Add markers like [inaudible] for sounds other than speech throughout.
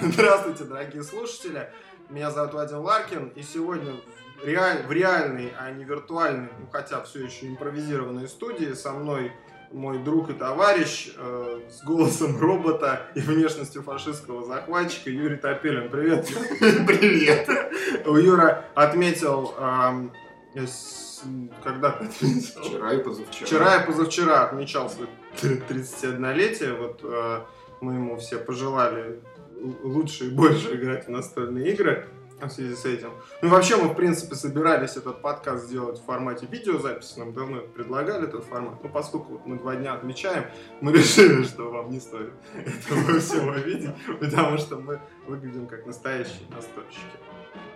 Здравствуйте, дорогие слушатели. Меня зовут Вадим Ларкин, и сегодня в, реаль... в реальной, а не виртуальной, ну хотя все еще импровизированной студии со мной мой друг и товарищ э, с голосом робота и внешностью фашистского захватчика Юрий Топелин. Привет. [laughs] Привет. Юра отметил, э, когда отметил? Вчера и позавчера. Вчера и позавчера отмечал свое 31-летие. Вот э, мы ему все пожелали лучше и больше играть в настольные игры в связи с этим. Ну, вообще, мы, в принципе, собирались этот подкаст сделать в формате видеозаписи, нам давно предлагали этот формат, но поскольку мы два дня отмечаем, мы [laughs] решили, что вам не стоит этого всего видеть, потому что мы выглядим как настоящие настольщики.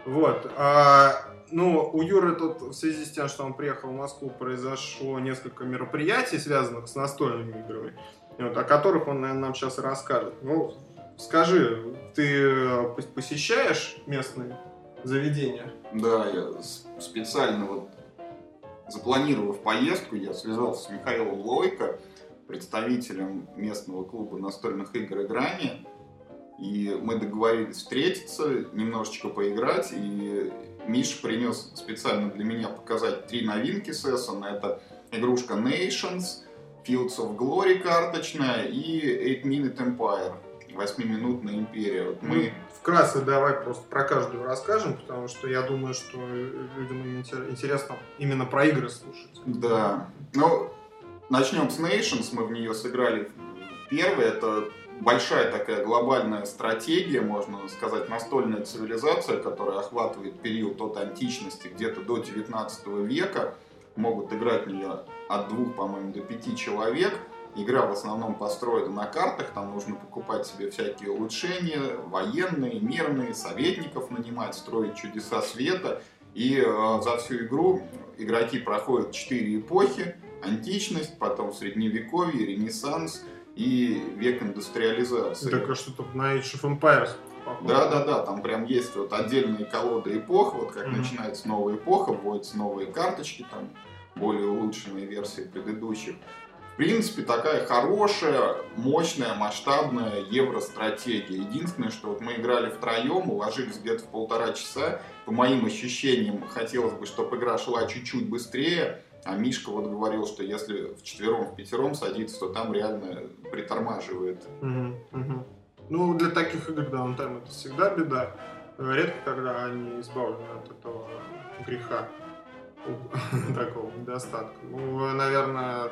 Вот. А, ну, у Юры тут в связи с тем, что он приехал в Москву, произошло несколько мероприятий, связанных с настольными играми, вот, о которых он, наверное, нам сейчас расскажет. Ну, Скажи, ты э, посещаешь местные заведения? Да, я специально вот запланировав поездку, я связался с Михаилом Лойко, представителем местного клуба настольных игр «Играни». И мы договорились встретиться, немножечко поиграть. И Миша принес специально для меня показать три новинки Сессона. Это игрушка Nations, Fields of Glory карточная и 8 Minute Empire. Восьмиминутная империя. Вот мы... Вкратце давай просто про каждую расскажем, потому что я думаю, что людям интересно именно про игры слушать. Да. Ну, начнем с Nations. Мы в нее сыграли первый. Это большая такая глобальная стратегия, можно сказать, настольная цивилизация, которая охватывает период от античности где-то до 19 века. Могут играть в нее от двух, по-моему, до пяти человек – Игра в основном построена на картах, там нужно покупать себе всякие улучшения, военные, мирные, советников нанимать, строить чудеса света. И э, за всю игру игроки проходят четыре эпохи. Античность, потом Средневековье, Ренессанс и век индустриализации. Это что-то на Age of Empires да, да, да, там прям есть вот отдельные колоды эпох, вот как mm-hmm. начинается новая эпоха, вводятся новые карточки, там более улучшенные версии предыдущих принципе, такая хорошая, мощная, масштабная евростратегия. Единственное, что вот мы играли втроем, уложились где-то в полтора часа. По моим ощущениям, хотелось бы, чтобы игра шла чуть-чуть быстрее. А Мишка вот говорил, что если в четвером, в пятером садится, то там реально притормаживает. Угу, угу. Ну, для таких игр даунтайм это всегда беда. Редко, когда они избавлены от этого греха [laughs] такого недостатка. Ну, наверное,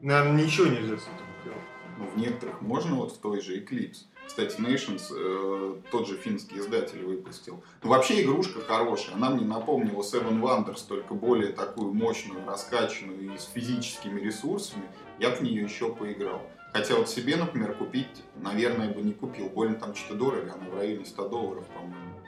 Наверное, ничего нельзя с этим сделать. Ну, в некоторых можно, вот в той же Eclipse. Кстати, Nations э, тот же финский издатель выпустил. Ну, вообще игрушка хорошая. Она мне напомнила Seven Wonders, только более такую мощную, раскачанную и с физическими ресурсами. Я в нее еще поиграл. Хотя вот себе, например, купить, наверное, бы не купил. Больно там что-то дорого, она в районе 100 долларов, по-моему.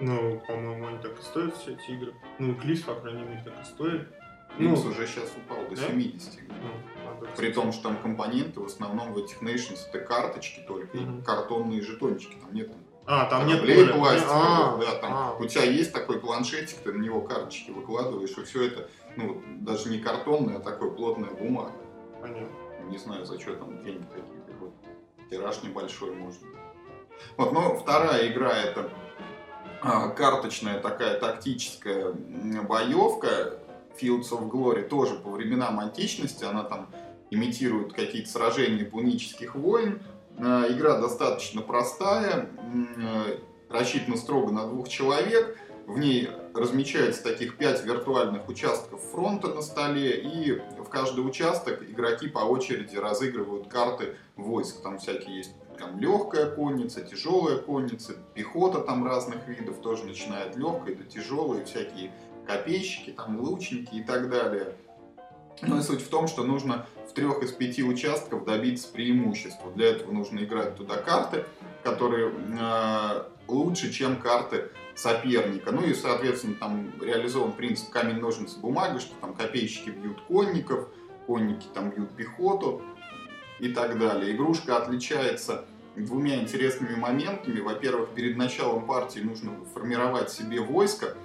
Ну, по-моему, они так и стоят, все эти игры. Ну, Eclipse, по крайней мере, так и стоит. Linux ну, уже сейчас упал до да? 70. Ну, При том, что там компоненты в основном в этих Nations это карточки только, угу. и картонные жетончики, там нет а, там нет пластика, а, да, там а. у тебя есть такой планшетик, ты на него карточки выкладываешь, и все это, ну, даже не картонная, а такая плотная бумага. Понятно. Не знаю, за что там деньги какие-то, вот, тираж небольшой может быть. Вот, но вторая игра это а, карточная такая тактическая боевка, Fields of Glory тоже по временам античности, она там имитирует какие-то сражения пунических войн. Э, игра достаточно простая, э, рассчитана строго на двух человек. В ней размечается таких пять виртуальных участков фронта на столе, и в каждый участок игроки по очереди разыгрывают карты войск. Там всякие есть там легкая конница, тяжелая конница, пехота там разных видов тоже начинает легкой до тяжелой, всякие копейщики, там, лучники и так далее. Но и суть в том, что нужно в трех из пяти участков добиться преимущества. Для этого нужно играть туда карты, которые э, лучше, чем карты соперника. Ну и, соответственно, там реализован принцип камень, ножницы, бумага, что там копейщики бьют конников, конники там бьют пехоту и так далее. Игрушка отличается двумя интересными моментами. Во-первых, перед началом партии нужно формировать себе войско,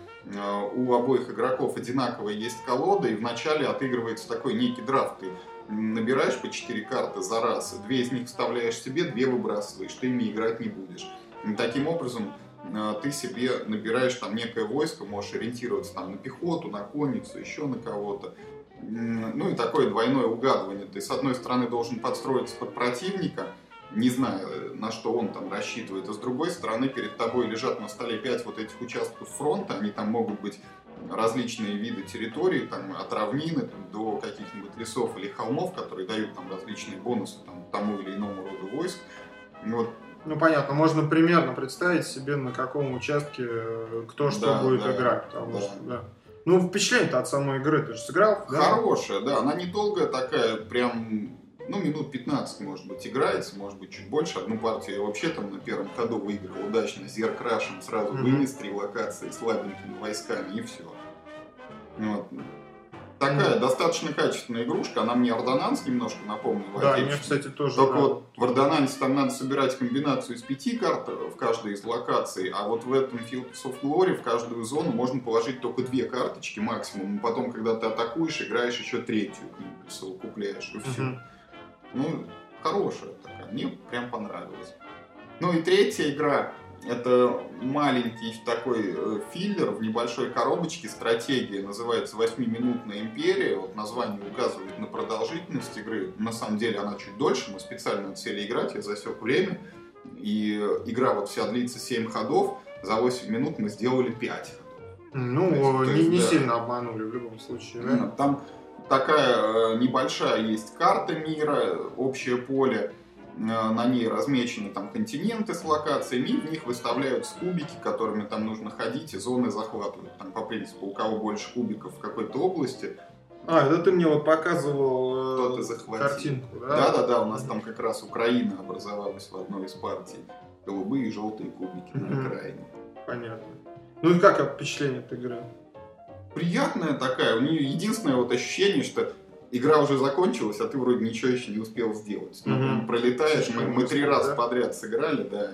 у обоих игроков одинаковая есть колода, и вначале отыгрывается такой некий драфт. Ты набираешь по 4 карты за раз, две из них вставляешь себе, две выбрасываешь, ты ими играть не будешь. Таким образом э, ты себе набираешь там некое войско, можешь ориентироваться там на пехоту, на конницу, еще на кого-то. Ну и такое двойное угадывание. Ты с одной стороны должен подстроиться под противника, не зная, на что он там рассчитывает, а с другой стороны перед тобой лежат на столе пять вот этих участков фронта, они там могут быть различные виды территорий, там, от равнины там, до каких-нибудь лесов или холмов, которые дают там различные бонусы там, тому или иному роду войск. Вот. Ну, понятно, можно примерно представить себе, на каком участке э, кто что да, будет да, играть, потому да. что, да. Ну, впечатление-то от самой игры ты же сыграл? Хорошая, да, она недолгая такая, прям ну, минут 15, может быть, играется, может быть, чуть больше. Одну партию я вообще там на первом ходу выиграл удачно, зеркрашем, сразу mm-hmm. вынес три локации слабенькими войсками и все. Вот. Такая mm-hmm. достаточно качественная игрушка, она мне Ордонанс немножко напомнила. Да, мне, кстати, тоже. Только да. вот в Ордонансе там надо собирать комбинацию из пяти карт в каждой из локаций, а вот в этом Fields of Glory в каждую зону можно положить только две карточки максимум, и потом, когда ты атакуешь, играешь еще третью к ним присовокупляешь, и все. Mm-hmm. Ну, хорошая такая, мне прям понравилась. Ну и третья игра, это маленький такой э, филлер в небольшой коробочке, стратегия, называется «Восьмиминутная империя». Вот название указывает на продолжительность игры. На самом деле она чуть дольше, мы специально отсели играть, я засек время. И игра вот вся длится 7 ходов, за 8 минут мы сделали 5 ходов. Ну, есть, не, есть, не да. сильно обманули в любом случае, да? Там такая э, небольшая есть карта мира, общее поле, э, на ней размечены там континенты с локациями, и в них выставляются кубики, которыми там нужно ходить, и зоны захватывают. Там по принципу, у кого больше кубиков в какой-то области. А, это ты мне вот показывал э, картинку, да? Да-да-да, у нас там как раз Украина образовалась в одной из партий. Голубые и желтые кубики на экране. Понятно. Ну и как впечатление от игры? Приятная такая. У нее единственное вот ощущение, что игра уже закончилась, а ты вроде ничего еще не успел сделать. Ну, пролетаешь, мы, мы три раза да? подряд сыграли, да,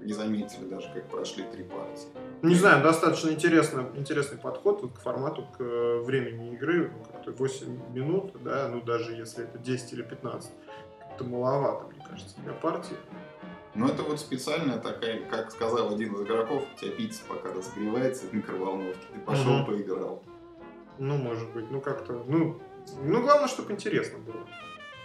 не заметили даже, как прошли три партии. Не знаю, достаточно интересный, интересный подход к формату, к э, времени игры. Ну, 8 минут, да, ну даже если это 10 или 15, это маловато, мне кажется, для партии. Но это вот специальная такая, как сказал один из игроков, у тебя пицца пока разогревается в микроволновке, ты пошел угу. поиграл. Ну, может быть, ну как-то, ну, ну главное, чтобы интересно было.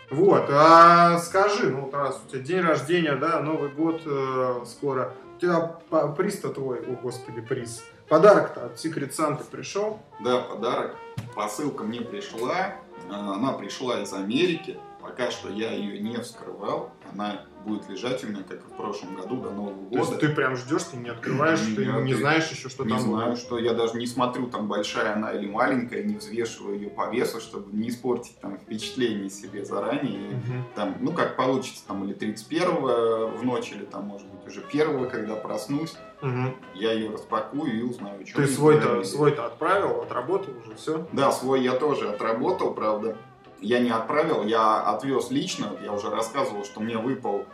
Вот, а скажи, ну раз у тебя день рождения, да, Новый год э, скоро, у тебя приз-то твой, о господи, приз, подарок-то от Secret Santa пришел? Да, подарок, посылка мне пришла, она пришла из Америки, пока что я ее не вскрывал, она будет лежать у меня, как и в прошлом году, до Нового года. То есть ты прям ждешь, ты не открываешь, ты не знаешь еще, что не там Не знаю, что я даже не смотрю, там большая она или маленькая, не взвешиваю ее по весу, чтобы не испортить там впечатление себе заранее. Угу. Там, ну, как получится, там, или 31-го в ночь, или там, может быть, уже первого, когда проснусь, угу. я ее распакую и узнаю, что Ты свой-то свой отправил, отработал уже, все? Да, свой я тоже отработал, правда я не отправил, я отвез лично. Я уже рассказывал, что мне выпал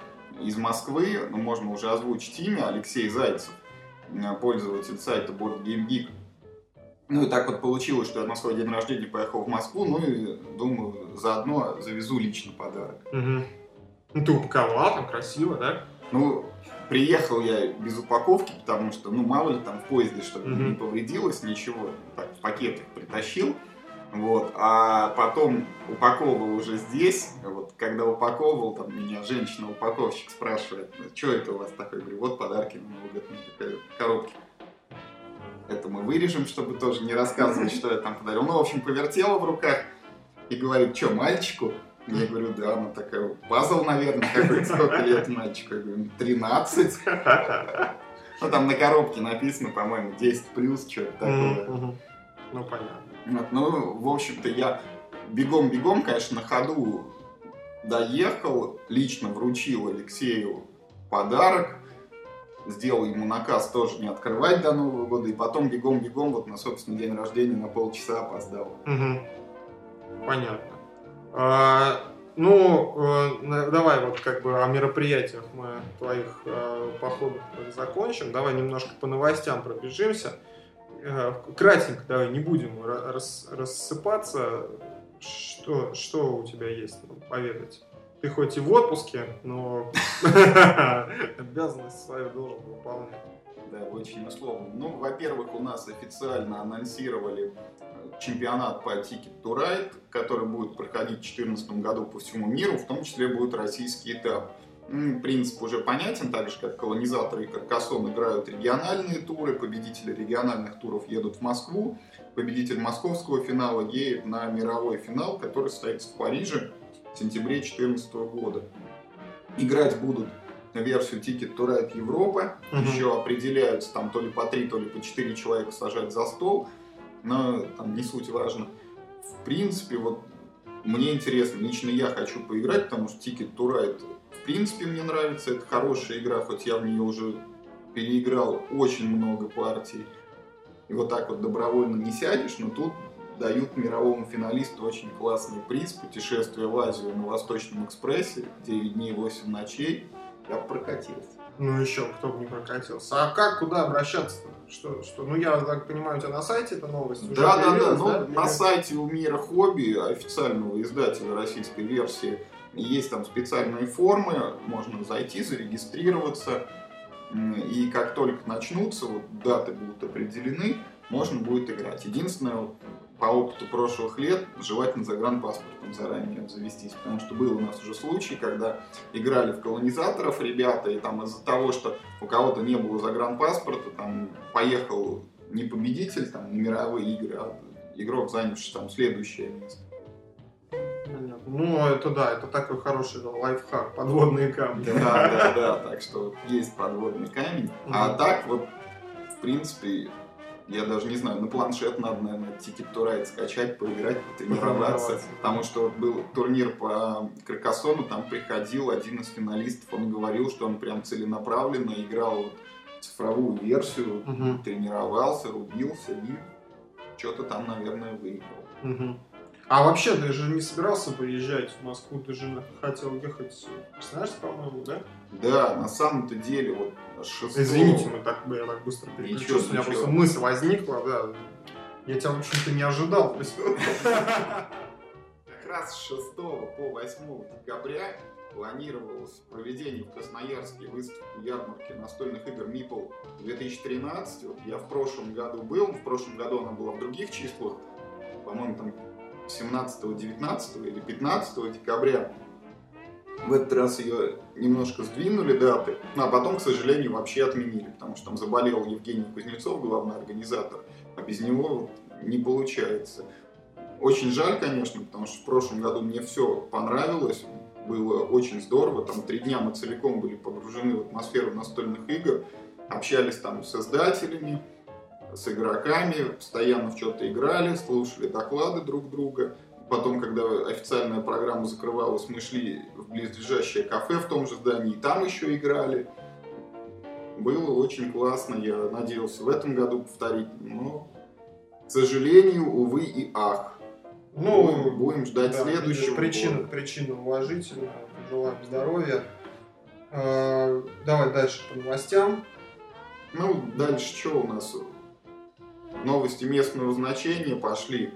из Москвы, ну, можно уже озвучить имя, Алексей Зайцев, э, пользователь сайта Board Game Geek. Ну и так вот получилось, что я на свой день рождения поехал в Москву, ну и думаю, заодно завезу лично подарок. Угу. Ну ты упаковал, там красиво, да? Ну, приехал я без упаковки, потому что, ну, мало ли там в поезде, чтобы угу. не повредилось, ничего. Так, в пакетах притащил. Вот. А потом упаковывал уже здесь. Вот, когда упаковывал, там меня женщина-упаковщик спрашивает, «Ну, что это у вас такое? Я говорю, вот подарки на Новый год, коробки. Это мы вырежем, чтобы тоже не рассказывать, что я там подарил. Ну, в общем, повертела в руках и говорит, что, мальчику? Я говорю, да, она такая, пазл, наверное, какой сколько лет мальчику? Я говорю, 13. Ну, там на коробке написано, по-моему, 10 плюс, что-то такое. Ну, понятно. Вот, ну, в общем-то, я бегом-бегом, конечно, на ходу доехал, лично вручил Алексею подарок, сделал ему наказ тоже не открывать до Нового года, и потом бегом-бегом вот на собственный день рождения на полчаса опоздал. Угу. Понятно. А, ну, э, давай вот как бы о мероприятиях мы твоих э, походов закончим. Давай немножко по новостям пробежимся. Э, кратенько давай, не будем рас, рассыпаться. Что, что у тебя есть поведать? ты хоть и в отпуске, но [laughs] обязанность свою должен выполнять. Да, очень условно. Ну, во-первых, у нас официально анонсировали э, чемпионат по Ticket to Ride, который будет проходить в 2014 году по всему миру, в том числе будет российский этап. Ну, принцип уже понятен, так же как колонизаторы и Каркасон играют региональные туры, победители региональных туров едут в Москву, победитель московского финала едет на мировой финал, который состоится в Париже в сентябре 2014 года. Играть будут версию Ticket to Ride Европа. Угу. Еще определяются там то ли по три, то ли по четыре человека сажать за стол. Но там не суть важно. В принципе, вот мне интересно, лично я хочу поиграть, потому что Ticket to Ride в принципе мне нравится. Это хорошая игра, хоть я в нее уже переиграл очень много партий. И вот так вот добровольно не сядешь, но тут дают мировому финалисту очень классный приз «Путешествие в Азию на Восточном экспрессе», 9 дней 8 ночей. Я прокатился. Ну еще кто бы не прокатился. А как, куда обращаться Что, что? Ну я так понимаю, у тебя на сайте эта новость Да, да, да. Ну, да? на сайте у Мира Хобби, официального издателя российской версии, есть там специальные формы, можно зайти, зарегистрироваться. И как только начнутся, вот даты будут определены, можно будет играть. Единственное, по опыту прошлых лет желательно загранпаспортом заранее обзавестись, потому что был у нас уже случай, когда играли в колонизаторов ребята, и там из-за того, что у кого-то не было загранпаспорта, там поехал не победитель там, на мировые игры, а игрок, занявший там следующее место. Ну, это да, это такой хороший лайфхак, подводные камни. Да, да, да, так что есть подводный камень. А так вот, в принципе, я даже не знаю, на планшет надо, наверное, Ticket to Ride скачать, поиграть, потренироваться. Потому что был турнир по Каркасону, там приходил один из финалистов, он говорил, что он прям целенаправленно играл вот цифровую версию, угу. тренировался, рубился и что-то там, наверное, выиграл. Угу. А вообще, ты же не собирался поезжать в Москву, ты же хотел ехать в Красноярск, по-моему, да? Да, на самом-то деле, вот 6... Извините, мы так, я так быстро переключился, у меня просто мысль возникла, да. Я тебя, в общем-то, не ожидал. [laughs] Как раз с 6 по 8 декабря планировалось проведение в Красноярске выставки ярмарки настольных игр Мипл 2013. Вот я в прошлом году был, в прошлом году она была в других числах, по-моему, там 17, 19 или 15 декабря. В этот раз ее немножко сдвинули даты, ну, а потом, к сожалению, вообще отменили, потому что там заболел Евгений Кузнецов, главный организатор, а без него не получается. Очень жаль, конечно, потому что в прошлом году мне все понравилось, было очень здорово, там три дня мы целиком были погружены в атмосферу настольных игр, общались там с создателями, с игроками, постоянно в что-то играли, слушали доклады друг друга. Потом, когда официальная программа закрывалась, мы шли в близлежащее кафе в том же здании, и там еще играли. Было очень классно, я надеялся в этом году повторить, но, к сожалению, увы и ах. Ну, будем, будем ждать да, следующего причина, года. Причина уважительная, желаем здоровья. Э, давай дальше по новостям. Ну, дальше что у нас? Новости местного значения пошли.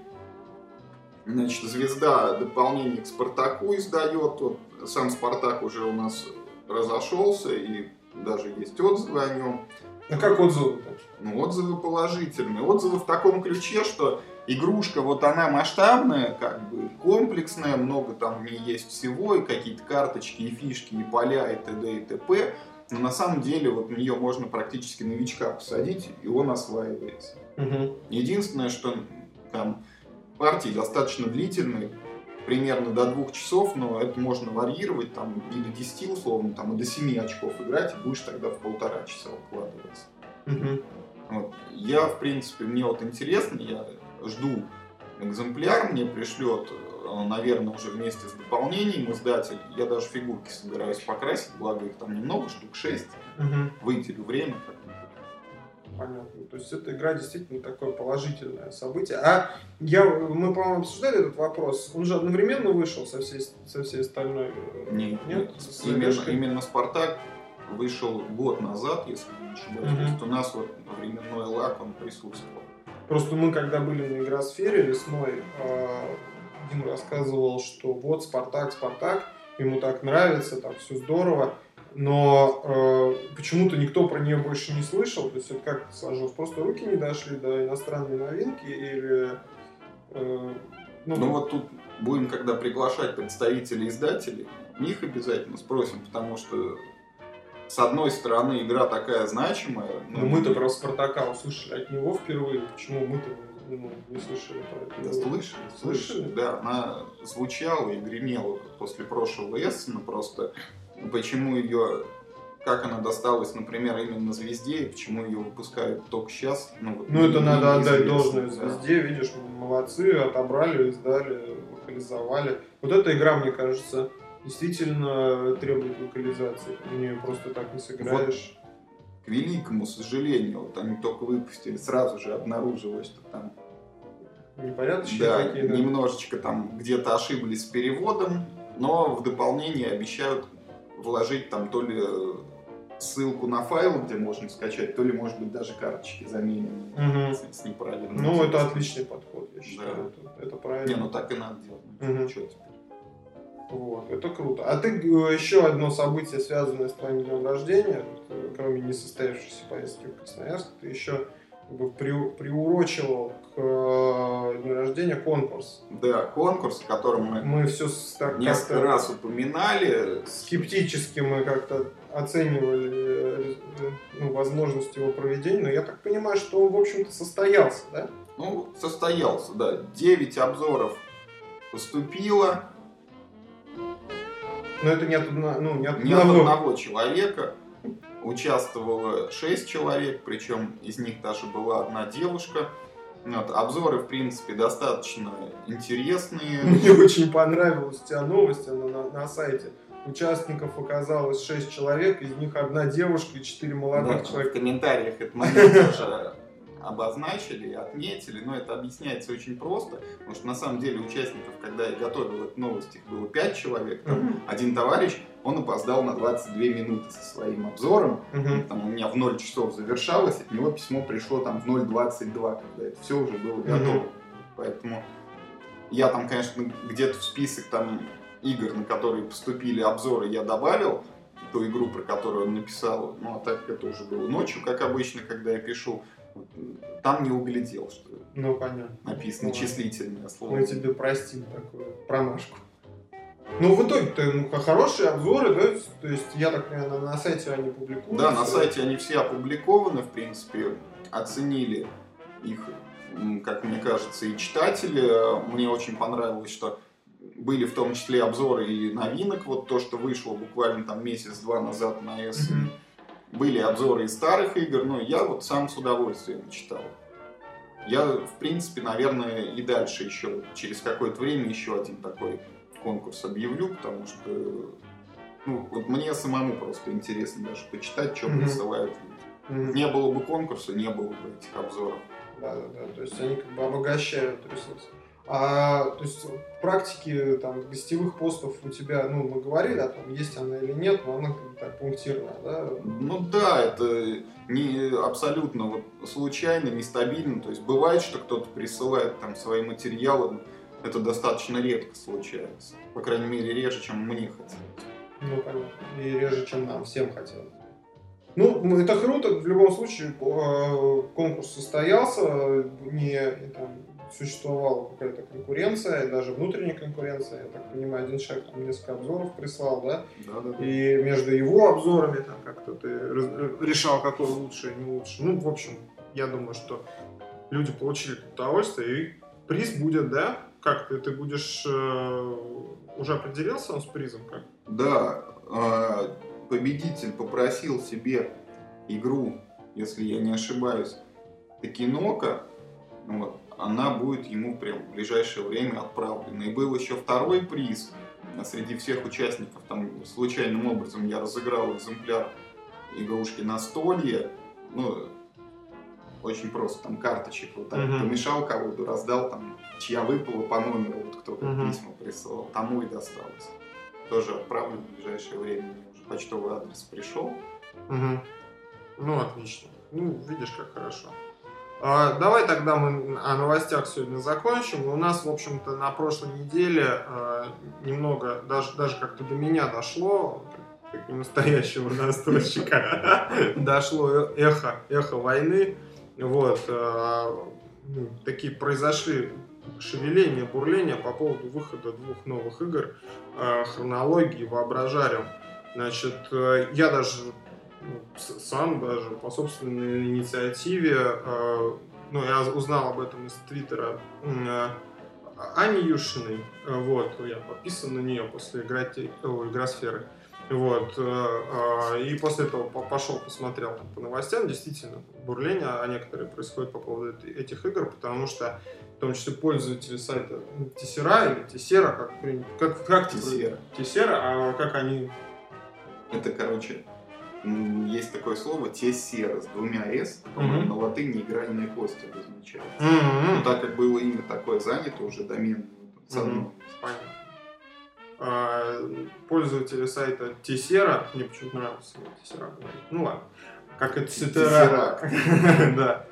Значит, звезда дополнение к Спартаку издает. Вот сам Спартак уже у нас разошелся, и даже есть отзывы о нем. А как отзывы? Ну, отзывы положительные. Отзывы в таком ключе, что игрушка, вот она масштабная, как бы комплексная, много там в ней есть всего, и какие-то карточки, и фишки, и поля, и т.д. и т.п. Но на самом деле вот в нее можно практически новичка посадить, и он осваивается. Угу. Единственное, что там партии достаточно длительные, примерно до двух часов, но это можно варьировать, там, и до 10 условно, там, и до 7 очков играть, и будешь тогда в полтора часа укладываться. Угу. Вот. Я, в принципе, мне вот интересно, я жду экземпляр, мне пришлет, э, наверное, уже вместе с дополнением издатель. Я даже фигурки собираюсь покрасить, благо их там немного, штук 6. Угу. Выделю время, как понятно. То есть эта игра действительно такое положительное событие. А я, мы, по-моему, обсуждали этот вопрос. Он же одновременно вышел со всей, со всей остальной... Э, нет, нет? Именно, именно Спартак вышел год назад, если не ошибаюсь. Mm-hmm. То есть у нас вот временной лак, он присутствовал. Просто мы, когда были на игросфере весной, Дима рассказывал, что вот Спартак, Спартак, ему так нравится, так все здорово, но э, почему-то никто про нее больше не слышал, то есть это как сложилось, просто руки не дошли до иностранной новинки или... Э, ну, ну вот тут будем, когда приглашать представителей издателей, них обязательно спросим, потому что с одной стороны игра такая значимая. Но, но мы-то про Спартака услышали от него впервые, почему мы-то ну, не слышали про это? Да, слышали, слышали, да, она звучала и гремела после прошлого Эссена, просто почему ее как она досталась, например, именно звезде, и почему ее выпускают только сейчас. Ну, вот, ну это надо отдать должное да. звезде, видишь, молодцы, отобрали, издали, локализовали. Вот эта игра, мне кажется, действительно требует локализации. В нее просто так не сыграешь. Вот, к великому сожалению, вот они только выпустили, сразу же обнаружилось, что там непорядочные да, какие да, немножечко там где-то ошиблись с переводом, но в дополнение обещают вложить там то ли ссылку на файл, где можно скачать, то ли, может быть, даже карточки заменены угу. с, с неправильным. Ну, текстом. это отличный подход, я считаю. Да. Это, это правильно. Не, ну так и надо делать. Угу. Что теперь? Вот, это круто. А ты э, еще одно событие, связанное с твоим днем рождения, э, кроме несостоявшейся поездки в Красноярск, ты еще как бы при, приурочивал к э, дню рождения конкурс. Да, конкурс, о котором мы, мы все так несколько раз упоминали. Скептически мы как-то оценивали ну, возможность его проведения, но я так понимаю, что он, в общем-то, состоялся, да? Ну, состоялся, да. Девять обзоров поступило, но это не от, ну, не от не одного. от одного человека. Участвовало шесть человек, причем из них даже была одна девушка. Вот, обзоры, в принципе, достаточно интересные. [laughs] Мне очень понравилась у тебя новость, она на, на сайте. Участников оказалось 6 человек, из них одна девушка и 4 молодых да, человека. В комментариях это момент [laughs] тоже обозначили, отметили, но это объясняется очень просто, потому что на самом деле участников, когда я готовил эту новость, их было 5 человек, там, mm-hmm. один товарищ, он опоздал на 22 минуты со своим обзором, mm-hmm. там у меня в 0 часов завершалось, от него письмо пришло там в 0.22, когда это все уже было готово, mm-hmm. поэтому я там, конечно, где-то в список там игр, на которые поступили обзоры, я добавил ту игру, про которую он написал, ну а так это уже было ночью, как обычно, когда я пишу, там не углядел, что ну, понятно. написано ну, числительное слово. Мы тебе простим такую промашку. Ну, в итоге-то ну, хорошие обзоры, да? То есть, я так понимаю, на сайте они публикуются. Да, на сайте они все опубликованы, в принципе, оценили их, как мне кажется, и читатели. Мне очень понравилось, что были в том числе обзоры и новинок, вот то, что вышло буквально там месяц-два назад на S. Mm-hmm были обзоры из старых игр, но я вот сам с удовольствием читал. Я, в принципе, наверное, и дальше еще, через какое-то время еще один такой конкурс объявлю, потому что ну, вот мне самому просто интересно даже почитать, что mm-hmm. присылают люди. Mm-hmm. Не было бы конкурса, не было бы этих обзоров. Да, да, да. То есть они как бы обогащают ресурс. А, то есть практики там гостевых постов у тебя, ну, мы говорили о том, есть она или нет, но она как бы так пунктирная, да? Ну да, это не абсолютно вот случайно, нестабильно. То есть бывает, что кто-то присылает там свои материалы, это достаточно редко случается. По крайней мере, реже, чем мне хотелось. Ну, понятно. И реже, чем нам всем хотелось. Ну, это круто, в любом случае э, конкурс состоялся, не там, существовала какая-то конкуренция, даже внутренняя конкуренция. Я так понимаю, один человек там несколько обзоров прислал, да? Да, да, да. И между его обзорами там как-то ты решал, какой лучше, не лучше. Ну, в общем, я думаю, что люди получили удовольствие, и приз будет, да? Как ты, ты будешь... Э, уже определился он с призом? Как? Да, э, победитель попросил себе игру, если я не ошибаюсь, Токинока, вот, она будет ему прям в ближайшее время отправлена. И был еще второй приз среди всех участников. Там случайным образом я разыграл экземпляр игрушки на столье. Ну, очень просто, там карточек вот так uh-huh. помешал кого-то, раздал, там, чья выпала по номеру, вот кто uh-huh. письма присылал, тому и досталось. Тоже отправлю в ближайшее время, уже почтовый адрес пришел. Uh-huh. Ну, отлично. Ну, видишь, как хорошо. А, давай тогда мы о новостях сегодня закончим. У нас, в общем-то, на прошлой неделе а, немного, даже, даже как-то до меня дошло, как настоящего настольщика, [laughs] дошло эхо, эхо войны. Вот. А, ну, такие произошли шевеления, бурления по поводу выхода двух новых игр хронологии Воображариум. Значит, э, я даже сам даже по собственной инициативе, э, ну, я узнал об этом из твиттера э, Ани Юшиной, вот, я подписан на нее после игроте, о, игросферы, вот, и после этого пошел, посмотрел по новостям, действительно, бурление, а некоторые происходит по поводу этих игр, потому что в том числе пользователи сайта Тесера или Тесера, как, как, как Тесера, Тесера, а как они это, короче, есть такое слово тесера с двумя с, mm-hmm. на латыни игральные кости обозначает. Mm-hmm. Но так как было имя такое занято, уже домен с одной. Понятно. А, пользователи сайта Тесера, мне почему-то нравится Тесера говорить. Ну ладно. Как это Тесера. [laughs] Да.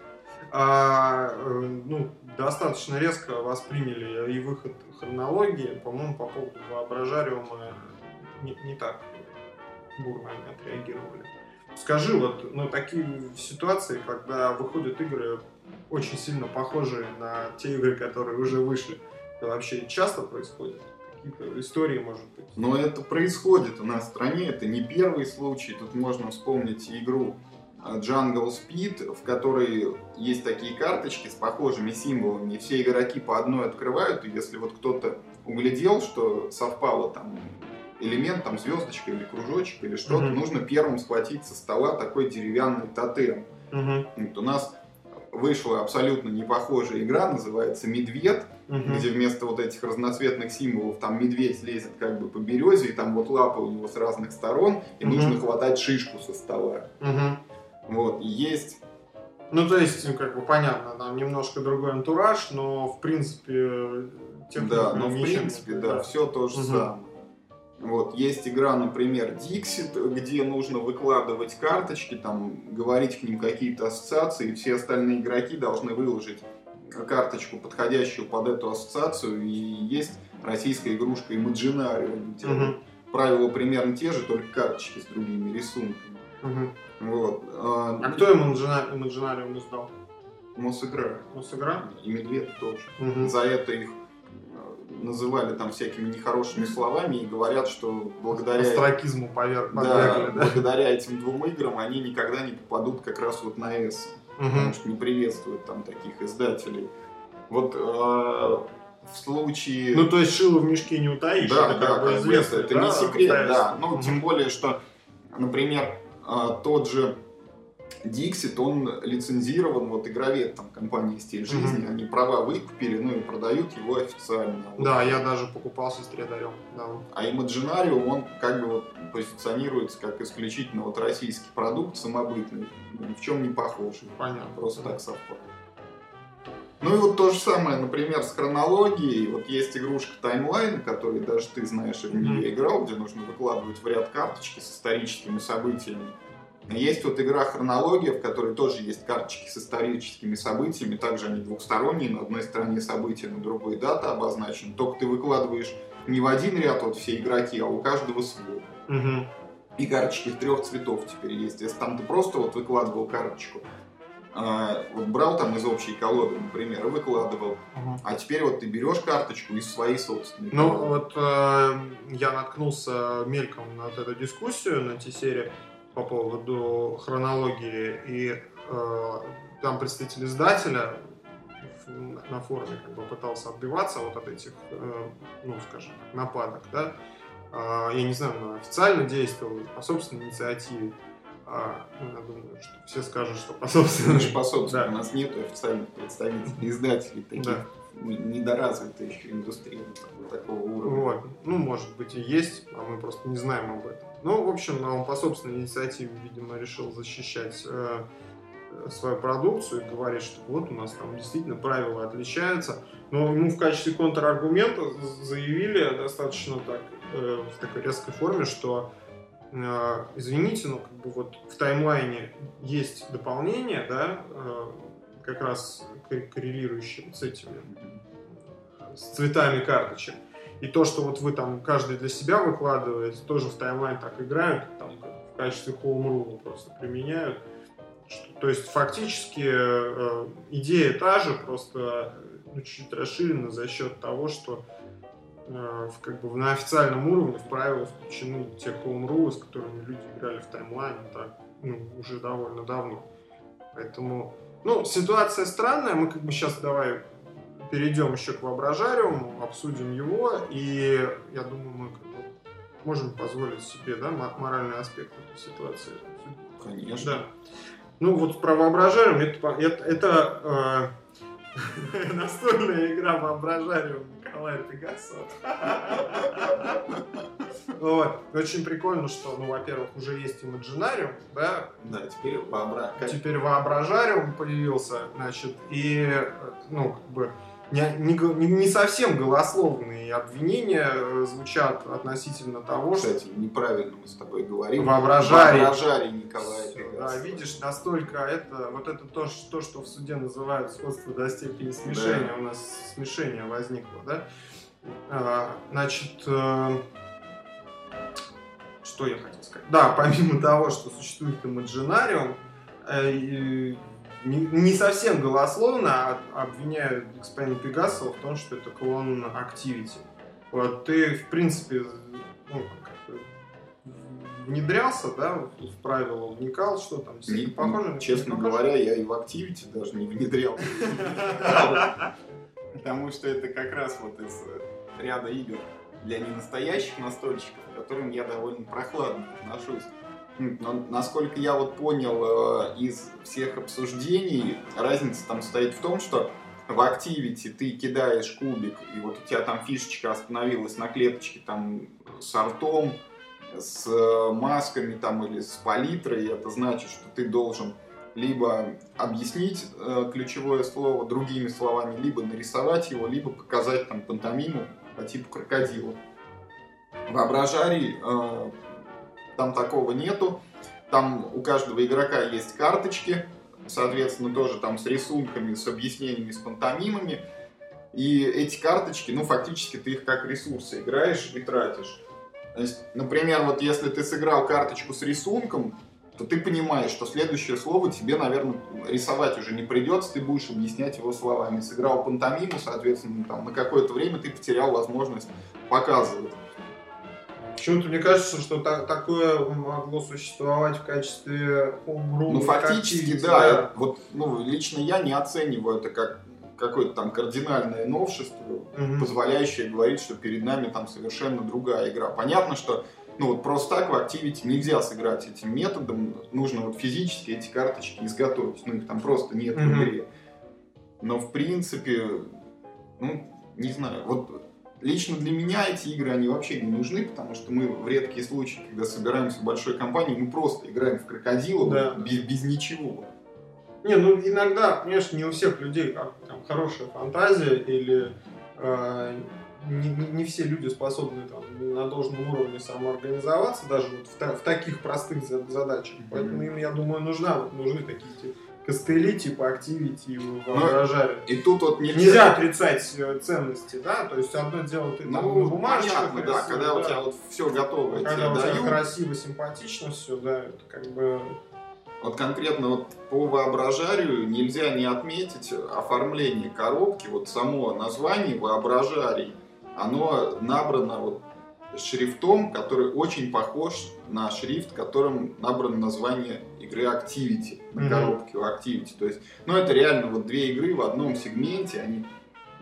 А, ну, достаточно резко восприняли и выход хронологии. По-моему, по поводу воображариума не, не так бурно отреагировали. Скажи, вот ну, такие ситуации, когда выходят игры очень сильно похожие на те игры, которые уже вышли, это вообще часто происходит? Какие-то истории, может быть? Но это происходит у нас в стране, это не первый случай. Тут можно вспомнить игру а, Jungle Speed, в которой есть такие карточки с похожими символами, и все игроки по одной открывают, и если вот кто-то углядел, что совпало там элемент, там звездочка или кружочек или что-то, угу. нужно первым схватить со стола такой деревянный тотем. Угу. Вот у нас вышла абсолютно непохожая игра, называется «Медведь», угу. где вместо вот этих разноцветных символов там медведь лезет как бы по березе, и там вот лапа у него с разных сторон, и угу. нужно хватать шишку со стола. Угу. Вот, есть... Ну, то есть, ну, как бы понятно, там немножко другой антураж, но в принципе... Да, но в принципе, да, да, все то же угу. самое. Вот, есть игра, например, Dixit, где нужно выкладывать карточки, там, говорить к ним какие-то ассоциации, и все остальные игроки должны выложить карточку, подходящую под эту ассоциацию, и есть российская игрушка Imaginarium, где угу. правила примерно те же, только карточки с другими рисунками. Угу. Вот. А, а кто Imaginarium издал? Мосигра. Мосигра? И Медведь тоже. Угу. За это их называли там всякими нехорошими словами и говорят, что благодаря... Астракизму поверх, да, да, благодаря этим двум играм они никогда не попадут как раз вот на S, угу. потому что не приветствуют там таких издателей. Вот э, в случае... Ну, то есть шило в мешке не утаишь, да, это да, как бы известно. Это, да, не секрет, да. Ну, угу. тем более, что, например, э, тот же Dixit, он лицензирован, вот игровед там компании «Стиль жизни», mm-hmm. они права выкупили, ну и продают его официально. Да, я даже покупал с Истредарем, да. А Imaginarium, он как бы вот позиционируется как исключительно вот российский продукт, самобытный, ни в чем не похож. Понятно. Просто так совпало. Ну и вот то же самое, например, с хронологией. Вот есть игрушка Таймлайн, которую даже ты знаешь, в нее играл, где нужно выкладывать в ряд карточки с историческими событиями. Есть вот игра «Хронология», в которой тоже есть карточки с историческими событиями. Также они двухсторонние. На одной стороне события, на другой дата обозначена. Только ты выкладываешь не в один ряд вот все игроки, а у каждого свой. Угу. И карточки трех цветов теперь есть. Если там ты просто вот выкладывал карточку, а, вот брал там из общей колоды, например, и выкладывал. Угу. А теперь вот ты берешь карточку из своей собственной. Ну колоды. вот э, я наткнулся мельком на вот эту дискуссию на T-серии по поводу хронологии, и э, там представитель издателя на форуме как бы пытался отбиваться вот от этих, э, ну, скажем, нападок, да. Э, я не знаю, он официально действовал, по собственной инициативе. А, ну, я думаю, что все скажут, что по собственной. По собственной. Да. У нас нет официальных представителей издателей таких. Да недоразвитая еще индустрия такого уровня. Вот. Ну, может быть, и есть, а мы просто не знаем об этом. Ну, в общем, он по собственной инициативе, видимо, решил защищать э, свою продукцию и говорит, что вот у нас там действительно правила отличаются. Но ему в качестве контраргумента заявили достаточно так, э, в такой резкой форме, что э, извините, но как бы вот в таймлайне есть дополнение, да, э, как раз коррелирующие с этими, с цветами карточек. И то, что вот вы там каждый для себя выкладываете, тоже в таймлайн так играют, там в качестве home rule просто применяют. Что, то есть фактически э, идея та же, просто ну, чуть-чуть расширена за счет того, что э, в, как бы на официальном уровне в правила включены те rules, с которыми люди играли в таймлайн так, ну, уже довольно давно. Поэтому, ну, ситуация странная, мы как бы сейчас давай перейдем еще к воображариуму, обсудим его, и я думаю, мы можем позволить себе, да, моральный аспект этой ситуации. Конечно. Да. Ну вот про воображариум, это, это, это э, [laughs] настольная игра воображариум Николая Пегасова. [laughs] Вот. Очень прикольно, что, ну, во-первых, уже есть имаджинариум, да? Да, теперь воображариум. Теперь воображариум появился, значит, и, ну, как бы, не, не, не совсем голословные обвинения э, звучат относительно того, что... Кстати, неправильно мы с тобой говорим. Воображарий. Воображарий Николая Все, Да, видишь, настолько это, вот это то, то, что в суде называют сходство до степени смешения, да. у нас смешение возникло, да? А, значит, э, что я хотел сказать? Да, помимо того, что существует имаджинариум, э, не, не совсем голословно а обвиняют господина Пегасова в том, что это клон Activity. Вот ты, в принципе, ну, внедрялся, да, в правила, вникал, что там, не, похоже? Честно не говоря, я и в Activity даже не внедрял. [laughs] Потому что это как раз вот из ряда игр для ненастоящих настольщиков, к которым я довольно прохладно отношусь. Но, насколько я вот понял э, из всех обсуждений, разница там стоит в том, что в Activity ты кидаешь кубик, и вот у тебя там фишечка остановилась на клеточке там с артом, с э, масками там или с палитрой, и это значит, что ты должен либо объяснить э, ключевое слово другими словами, либо нарисовать его, либо показать там пантомиму по типу крокодила. Воображарий э, там такого нету. Там у каждого игрока есть карточки, соответственно, тоже там с рисунками, с объяснениями, с пантомимами. И эти карточки, ну, фактически ты их как ресурсы играешь и тратишь. Есть, например, вот если ты сыграл карточку с рисунком, то ты понимаешь, что следующее слово тебе, наверное, рисовать уже не придется, ты будешь объяснять его словами. Сыграл пантомиму, соответственно, там, на какое-то время ты потерял возможность показывать. Почему-то мне кажется, что та, такое могло существовать в качестве homeroom. Ну, фактически, да. да. Вот, ну, лично я не оцениваю это как какое-то там кардинальное новшество, угу. позволяющее говорить, что перед нами там совершенно другая игра. Понятно, что ну вот просто так в Activity нельзя сыграть этим методом, нужно вот физически эти карточки изготовить, ну их там просто нет угу. в игре. Но в принципе, ну, не знаю, вот Лично для меня эти игры, они вообще не нужны, потому что мы в редкие случаи, когда собираемся в большой компании, мы просто играем в крокодила да. без, без ничего. Не, ну иногда, конечно, не у всех людей как, там, хорошая фантазия или э, не, не все люди способны там, на должном уровне самоорганизоваться, даже вот в, в таких простых задачах. Mm-hmm. Поэтому им, я думаю, нужна, нужны такие типа, костыли, типа Activity воображали. Ну, и тут вот нельзя... нельзя отрицать э, ценности, да, то есть одно дело ты ну, там на бумажках понятно, да, когда да. у тебя вот все готово, когда у тебя красиво, симпатично все, да, это как бы... Вот конкретно вот по воображарию нельзя не отметить оформление коробки, вот само название воображарий, оно набрано вот шрифтом, который очень похож на шрифт, которым набрано название игры Activity на коробке у Activity. То есть, ну это реально вот две игры в одном сегменте, они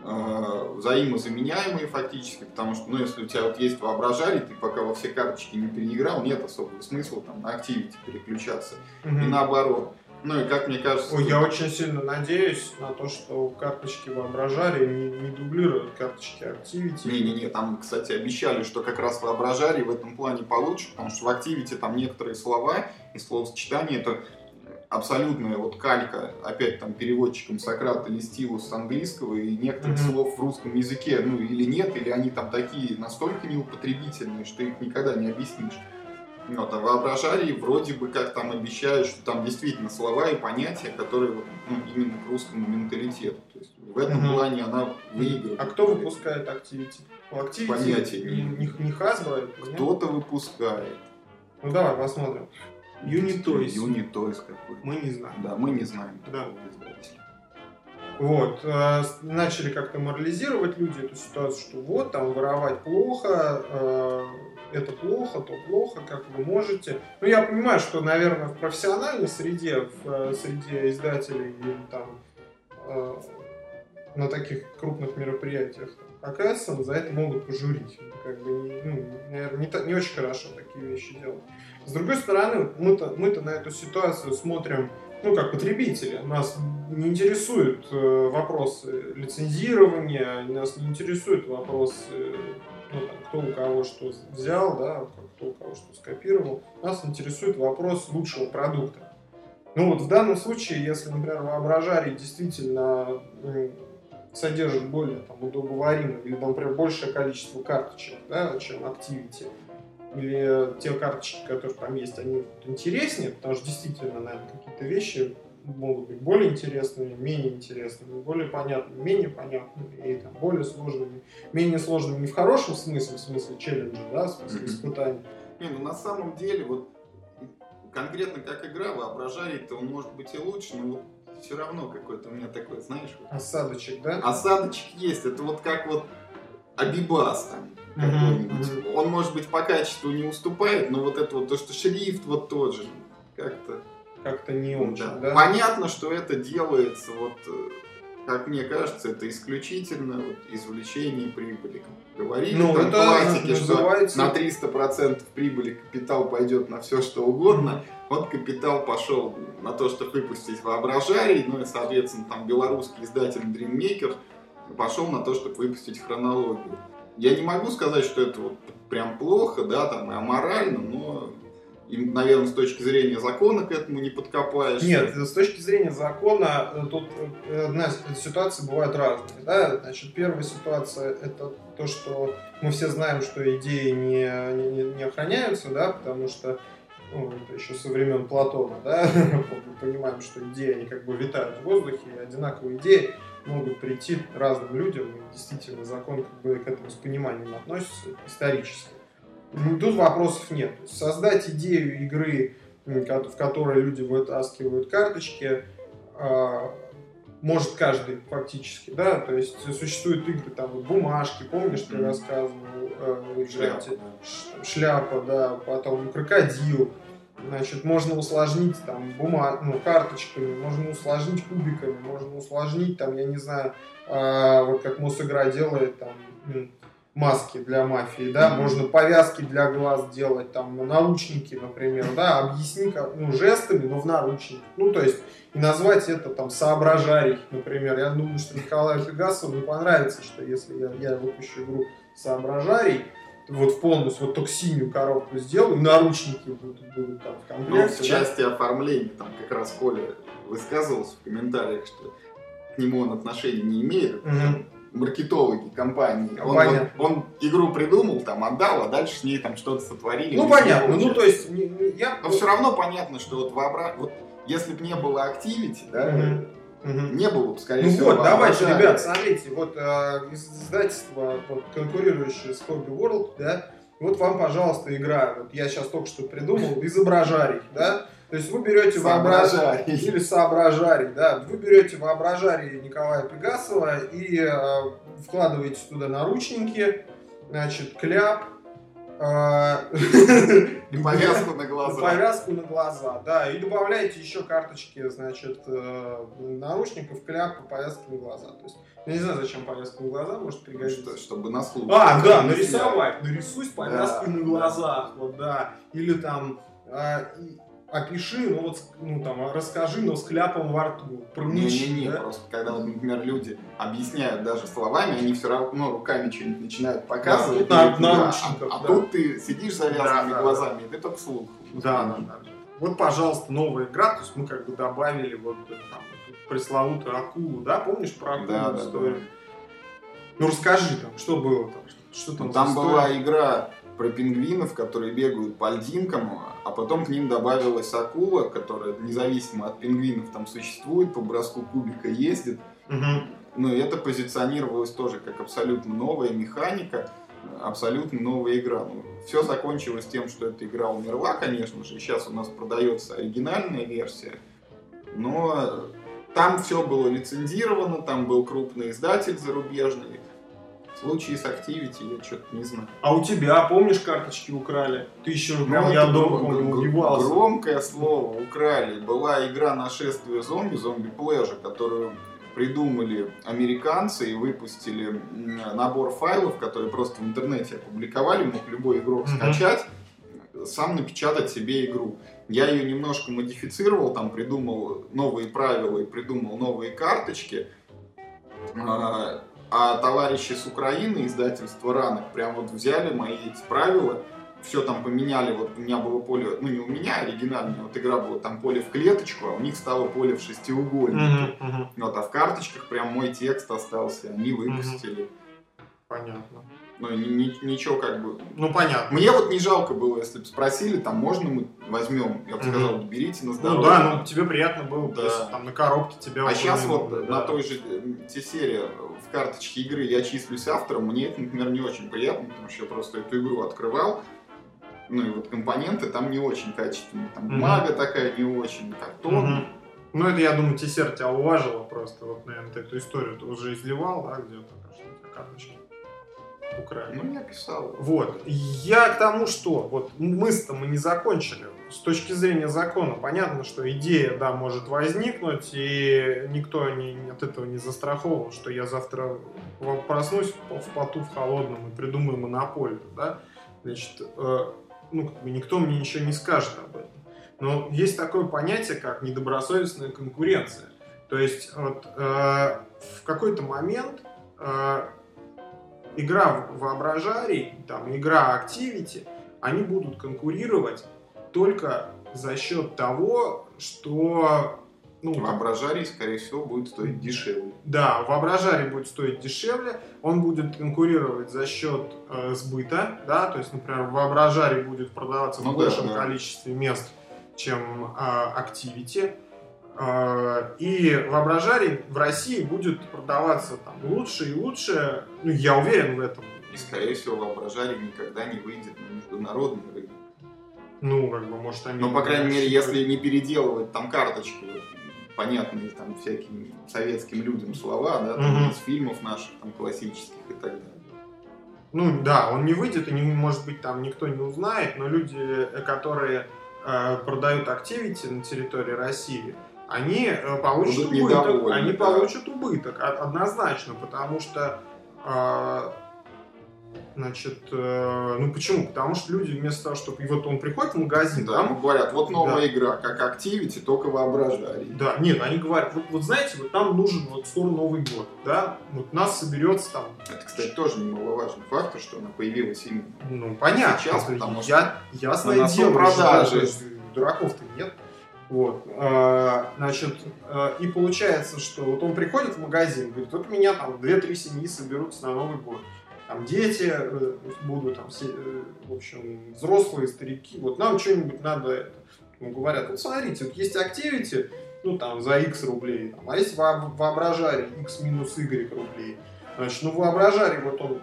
э, взаимозаменяемые фактически, потому что, ну, если у тебя вот есть воображарий, ты пока во все карточки не переиграл, нет особого смысла там на Activity переключаться. Mm-hmm. И наоборот. Ну и как мне кажется... Ой, я очень сильно надеюсь на то, что карточки воображария не, не дублируют карточки Activity. Не-не-не, там, кстати, обещали, что как раз воображарий в этом плане получше, потому что в Activity там некоторые слова и словосочетания это абсолютная вот калька, опять там переводчиком Сократа или стилус с английского и некоторых mm-hmm. слов в русском языке, ну или нет, или они там такие настолько неупотребительные, что их никогда не объяснишь. Вот, а воображарии вроде бы как там обещают, что там действительно слова и понятия, которые вот, ну, именно к русскому менталитету. То есть в этом Мгм. плане она выигрывает. А кто выпускает Activity? У Activity Понятия не, не не, Hasbro? Кто-то выпускает. Ну давай посмотрим. Unitoys. Unitoys какой. Мы не знаем. Да, мы не знаем Да. издателя. Вот, э, начали как-то морализировать люди эту ситуацию, что вот, там, воровать плохо, э, это плохо, то плохо, как вы можете. Ну, я понимаю, что, наверное, в профессиональной среде, в э, среде издателей или там э, на таких крупных мероприятиях, Эссен, за это могут пожурить. Как бы, ну, наверное, не, та- не очень хорошо такие вещи делать. С другой стороны, мы-то, мы-то на эту ситуацию смотрим ну, как потребители. Нас не интересуют э, вопросы лицензирования, нас не интересуют вопросы, ну, кто у кого что взял, да, кто у кого что скопировал. Нас интересует вопрос лучшего продукта. Ну вот в данном случае, если, например, воображарий действительно содержит более там, удобоваримое или, например, большее количество карточек, да, чем Activity, или те карточки, которые там есть, они интереснее, потому что действительно, наверное, какие-то вещи могут быть более интересными, менее интересными, более понятными, менее понятными и там, более сложными. Менее сложными не в хорошем смысле, в смысле челленджа, да, в смысле испытаний. Не, ну на самом деле, вот конкретно как игра, воображарий-то он может быть и лучше, но вот все равно какой-то у меня такой, знаешь, вот Осадочек, да? осадочек есть. Это вот как вот Абибас там какой-нибудь. Он, может быть, по качеству не уступает, но вот это вот то, что шрифт вот тот же, как-то... Как-то не очень, да. да? Понятно, что это делается, вот, э, как мне кажется, это исключительно вот, извлечение прибыли. Говорили Ну, там это классики, что называется- на 300% прибыли капитал пойдет на все, что угодно. Вот капитал пошел на то, чтобы выпустить воображарий, ну и, соответственно, там белорусский издатель Dreammaker пошел на то, чтобы выпустить хронологию. Я не могу сказать, что это вот прям плохо, да, там и аморально, но, им, наверное, с точки зрения закона к этому не подкопаешь. Нет, с точки зрения закона, э, тут э, одна ситуация бывают разные. Да? Значит, первая ситуация это то, что мы все знаем, что идеи не, не, не охраняются, да, потому что ну, это еще со времен Платона, да, [laughs] мы понимаем, что идеи, они как бы витают в воздухе, и одинаковые идеи могут прийти разным людям, и действительно закон как бы к этому с пониманием относится исторически. Тут вопросов нет. Создать идею игры, в которой люди вытаскивают карточки, а, может каждый фактически, да, то есть существуют игры, там, вот бумажки, помнишь, ты рассказывал, э, Шляпа, да. Шляпа, да, потом крокодил, значит, можно усложнить там бума, ну, карточками, можно усложнить кубиками, можно усложнить там, я не знаю, а, вот как Мосигра делает там маски для мафии, да, можно повязки для глаз делать, там, наручники, например, да, объясни, как, ну, жестами, но в наручниках, ну, то есть, и назвать это там соображарий, например. Я думаю, что Николаю Пегасову не понравится, что если я, я выпущу игру соображарий, вот полностью, вот только синюю коробку сделаю, наручники будут, будут там в Ну, комплекте. в да. части оформления, там как раз Коля высказывался в комментариях, что к нему он отношения не имеет. Мгм. Маркетологи компании. Ну, Он, он- он игру придумал, там отдал, а дальше с ней там что-то сотворили. Ну, понятно, ну, то есть, не- не- я... Но все равно понятно, что вот вообра... вот если бы не было Activity, да. Мгм. не было бы, скорее Ну всего, вот, давайте, воображания. ребят, смотрите, вот э, издательство, вот, конкурирующее с Hobby World, да, вот вам, пожалуйста, игра, вот я сейчас только что придумал, изображарий, да, то есть вы берете воображарий, или соображарий, да, вы берете воображарий Николая Пегасова и э, вкладываете туда наручники, значит, кляп, э, И повязку на глаза. [laughs] Повязку на глаза, да. И добавляете еще карточки, значит, э, наручников, кляпа, повязки на глаза. То есть, я не знаю, зачем повязка на глаза, может Что- пригодится. чтобы на слух. А, да, нарисовать. Нарисуй Да, на глазах, вот, да. Или там а, и- опиши, ну вот, ну там, расскажи, но с кляпом во рту. Не-не-не, да? просто когда, например, люди объясняют даже словами, они все равно руками что-нибудь начинают показывать. тут на- на да, наручниках, а, а да. тут ты сидишь завязанными Да, да, глазами, и ты только слух. Да, да, да. Вот, пожалуйста, новая игра, то есть мы как бы добавили вот э, там, пресловутую акулу, да, помнишь про акулу Да, да, историю? да. Ну расскажи там, что было там, что там Ну, там была игра про пингвинов, которые бегают по льдинкам, а потом к ним добавилась акула, которая независимо от пингвинов там существует, по броску кубика ездит. Угу. Ну, и это позиционировалось тоже как абсолютно новая механика, абсолютно новая игра. Ну, все закончилось тем, что эта игра умерла, конечно же. Сейчас у нас продается оригинальная версия. Но там все было лицензировано, там был крупный издатель зарубежный. В случае с Activity я что-то не знаю. А у тебя, помнишь, карточки украли? Ты еще, Ну, прям, я дома убивался. Громкое слово украли. Была игра «Нашествие зомби», зомби Pleasure, которую придумали американцы и выпустили набор файлов, которые просто в интернете опубликовали, мог любой игрок Мгм. скачать, сам напечатать себе игру. Я ее немножко модифицировал, там придумал новые правила и придумал новые карточки. А, а товарищи с Украины, издательство Ранок, прям вот взяли мои эти правила, все там поменяли, вот у меня было поле, ну не у меня оригинальное, вот игра была там поле в клеточку, а у них стало поле в шестиугольник. Мгм, мгм. Вот, а в карточках прям мой текст остался, они выпустили. Понятно. Ну, ни- ни- ничего как бы... Ну, понятно. Мне вот не жалко было, если бы спросили, там, можно мы возьмем? Я бы сказал, берите на Ну здоровье. да, ну тебе приятно было, Да. если там на коробке тебя А сейчас вот упомянули, на да. той же э, T-серии в карточке игры я числюсь автором, мне это, например, не очень приятно, потому что я просто эту игру открывал, ну и вот компоненты там не очень качественные, там бумага такая не очень, картон. Мгм. Ну, это, я думаю, Тесер тебя уважила просто, вот, наверное, ты эту историю ты уже изливал, да, где-то, тебя карточки украли. Ну, я писал. Вот. Я к тому, что вот мысль-то мы не закончили. С точки зрения закона, понятно, что идея, да, может возникнуть, и никто не, от этого не застрахован, что я завтра проснусь в поту в холодном и придумаю монополию, да. Значит, э, ну, никто мне ничего не скажет об этом. Но есть такое понятие, как недобросовестная конкуренция. То есть вот, э, в какой-то момент э, игра в воображарий, там, игра Activity, они будут конкурировать только за счет того, что ну, Воображарий, скорее всего, будет стоить дешевле. да, воображарий будет стоить дешевле, он будет конкурировать за счет э, сбыта, да, то есть, например, воображарий будет продаваться Ну в да, большем да. количестве мест, чем э, Activity. Э, и воображарий в России будет продаваться там лучше и лучше, ну, я уверен в этом. И, скорее всего, воображарий никогда не выйдет на международный рынок. Ну, как бы, может, они... Ну, по крайней мере, если не переделывать там карточки, вот, понятные там всяким советским людям слова, да, там, Мгм. из фильмов наших там классических и так далее. Ну да, он не выйдет, и не, может быть там никто не узнает, но люди, э, которые э, продают Activity на территории России, они э, получат Будут убыток. Они да. получат убыток, однозначно, потому что э, Значит, э, ну почему? Потому что люди вместо того, чтобы... И вот он приходит в магазин, Да, там говорят, вот новая Да. игра, как Activity, только воображарий. Да, нет, они говорят, вот, вот знаете, вот нам нужен вот скоро Новый год, да, вот нас соберется там, Это, кстати, тоже немаловажный фактор, что она появилась именно. ну, понятно, Сейчас, потому что я, ясное на дело, продажи. что, дураков-то нет. Вот, а, значит, а, и получается, что вот он приходит в магазин, говорит, вот меня там 2-3 семьи соберутся на Новый год. Там дети э, будут, там, все, э, в общем, взрослые, старики, вот нам что-нибудь надо это. Ну, говорят, вот смотрите, вот есть Activity, ну, там, за X рублей, там, а есть во- воображарий X минус Y рублей. Значит, ну, воображарий, вот он,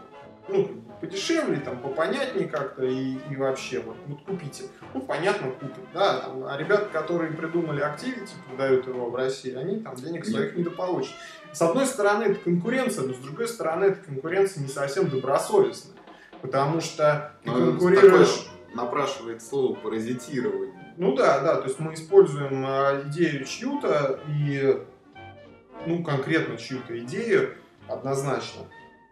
ну, подешевле, там, попонятнее как-то и, и вообще, вот, вот купите. Ну, понятно, купят, да, там, а ребята, которые придумали Activity, продают его в России, они там денег своих недополучат. С одной стороны, это конкуренция, но с другой стороны, эта конкуренция не совсем добросовестная. Потому что ты Ну, конкурируешь... напрашивает слово паразитирование. Ну да, да, то есть мы используем э, идею чью-то и, ну, конкретно чью-то идею, однозначно.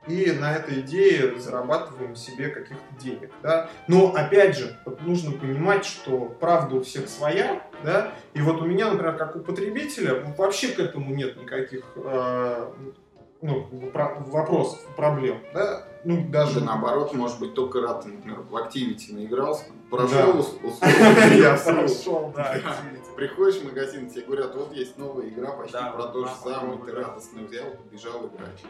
И на этой идее зарабатываем себе каких-то денег, да. Но, опять же, вот нужно понимать, что правда у всех своя, да. И вот у меня, например, как у потребителя, вообще к этому нет никаких э, ну, вопросов, проблем, да. Ну, даже... Да, наоборот, может быть, только ты, например, в Activity наигрался, прошел Я [laughs] прошел, да. Приходишь в магазин, тебе говорят, вот есть новая игра, почти про то же самое, ты радостно взял, побежал играть.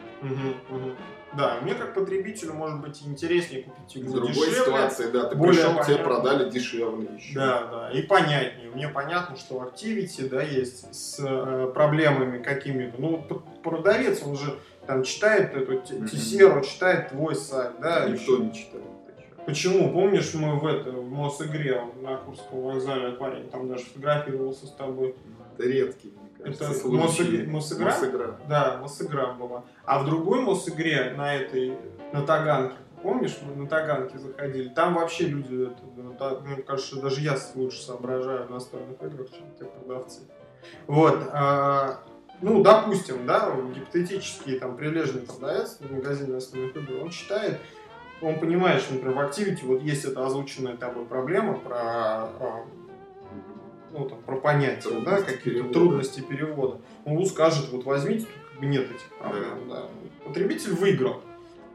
Да, мне как потребителю может быть интереснее купить В игру другой дешевле. ситуации, да, ты пришел, тебе продали дешевле еще. Да, да, и понятнее. Мне понятно, что Activity, да, есть с э, проблемами какими-то. Ну, продавец, он же там читает эту. Тесеру, читает твой сайт, да. Никто не читает. Почему? Помнишь, мы в, это, в Мосигре на Курском вокзале аквариум, там даже фотографировался с тобой. Это редкий, мне кажется, Это Мосигра? Мосигра. Да, Мосигра была. А в другой Мосигре, на этой, на Таганке, помнишь, мы на Таганке заходили, там вообще люди, это, мне кажется, даже я лучше соображаю в настольных играх, чем те продавцы. Вот, а, ну, допустим, да, гипотетический там прилежный продавец в магазине настольных игр, он читает, он понимает, что, например, в Activity вот есть эта озвученная тобой проблема про а, ну, там, про понятия, да, Трудности какие-то перевода. трудности перевода. Он скажет, вот возьмите, тут как бы нет этих проблем. Да. Потребитель выиграл.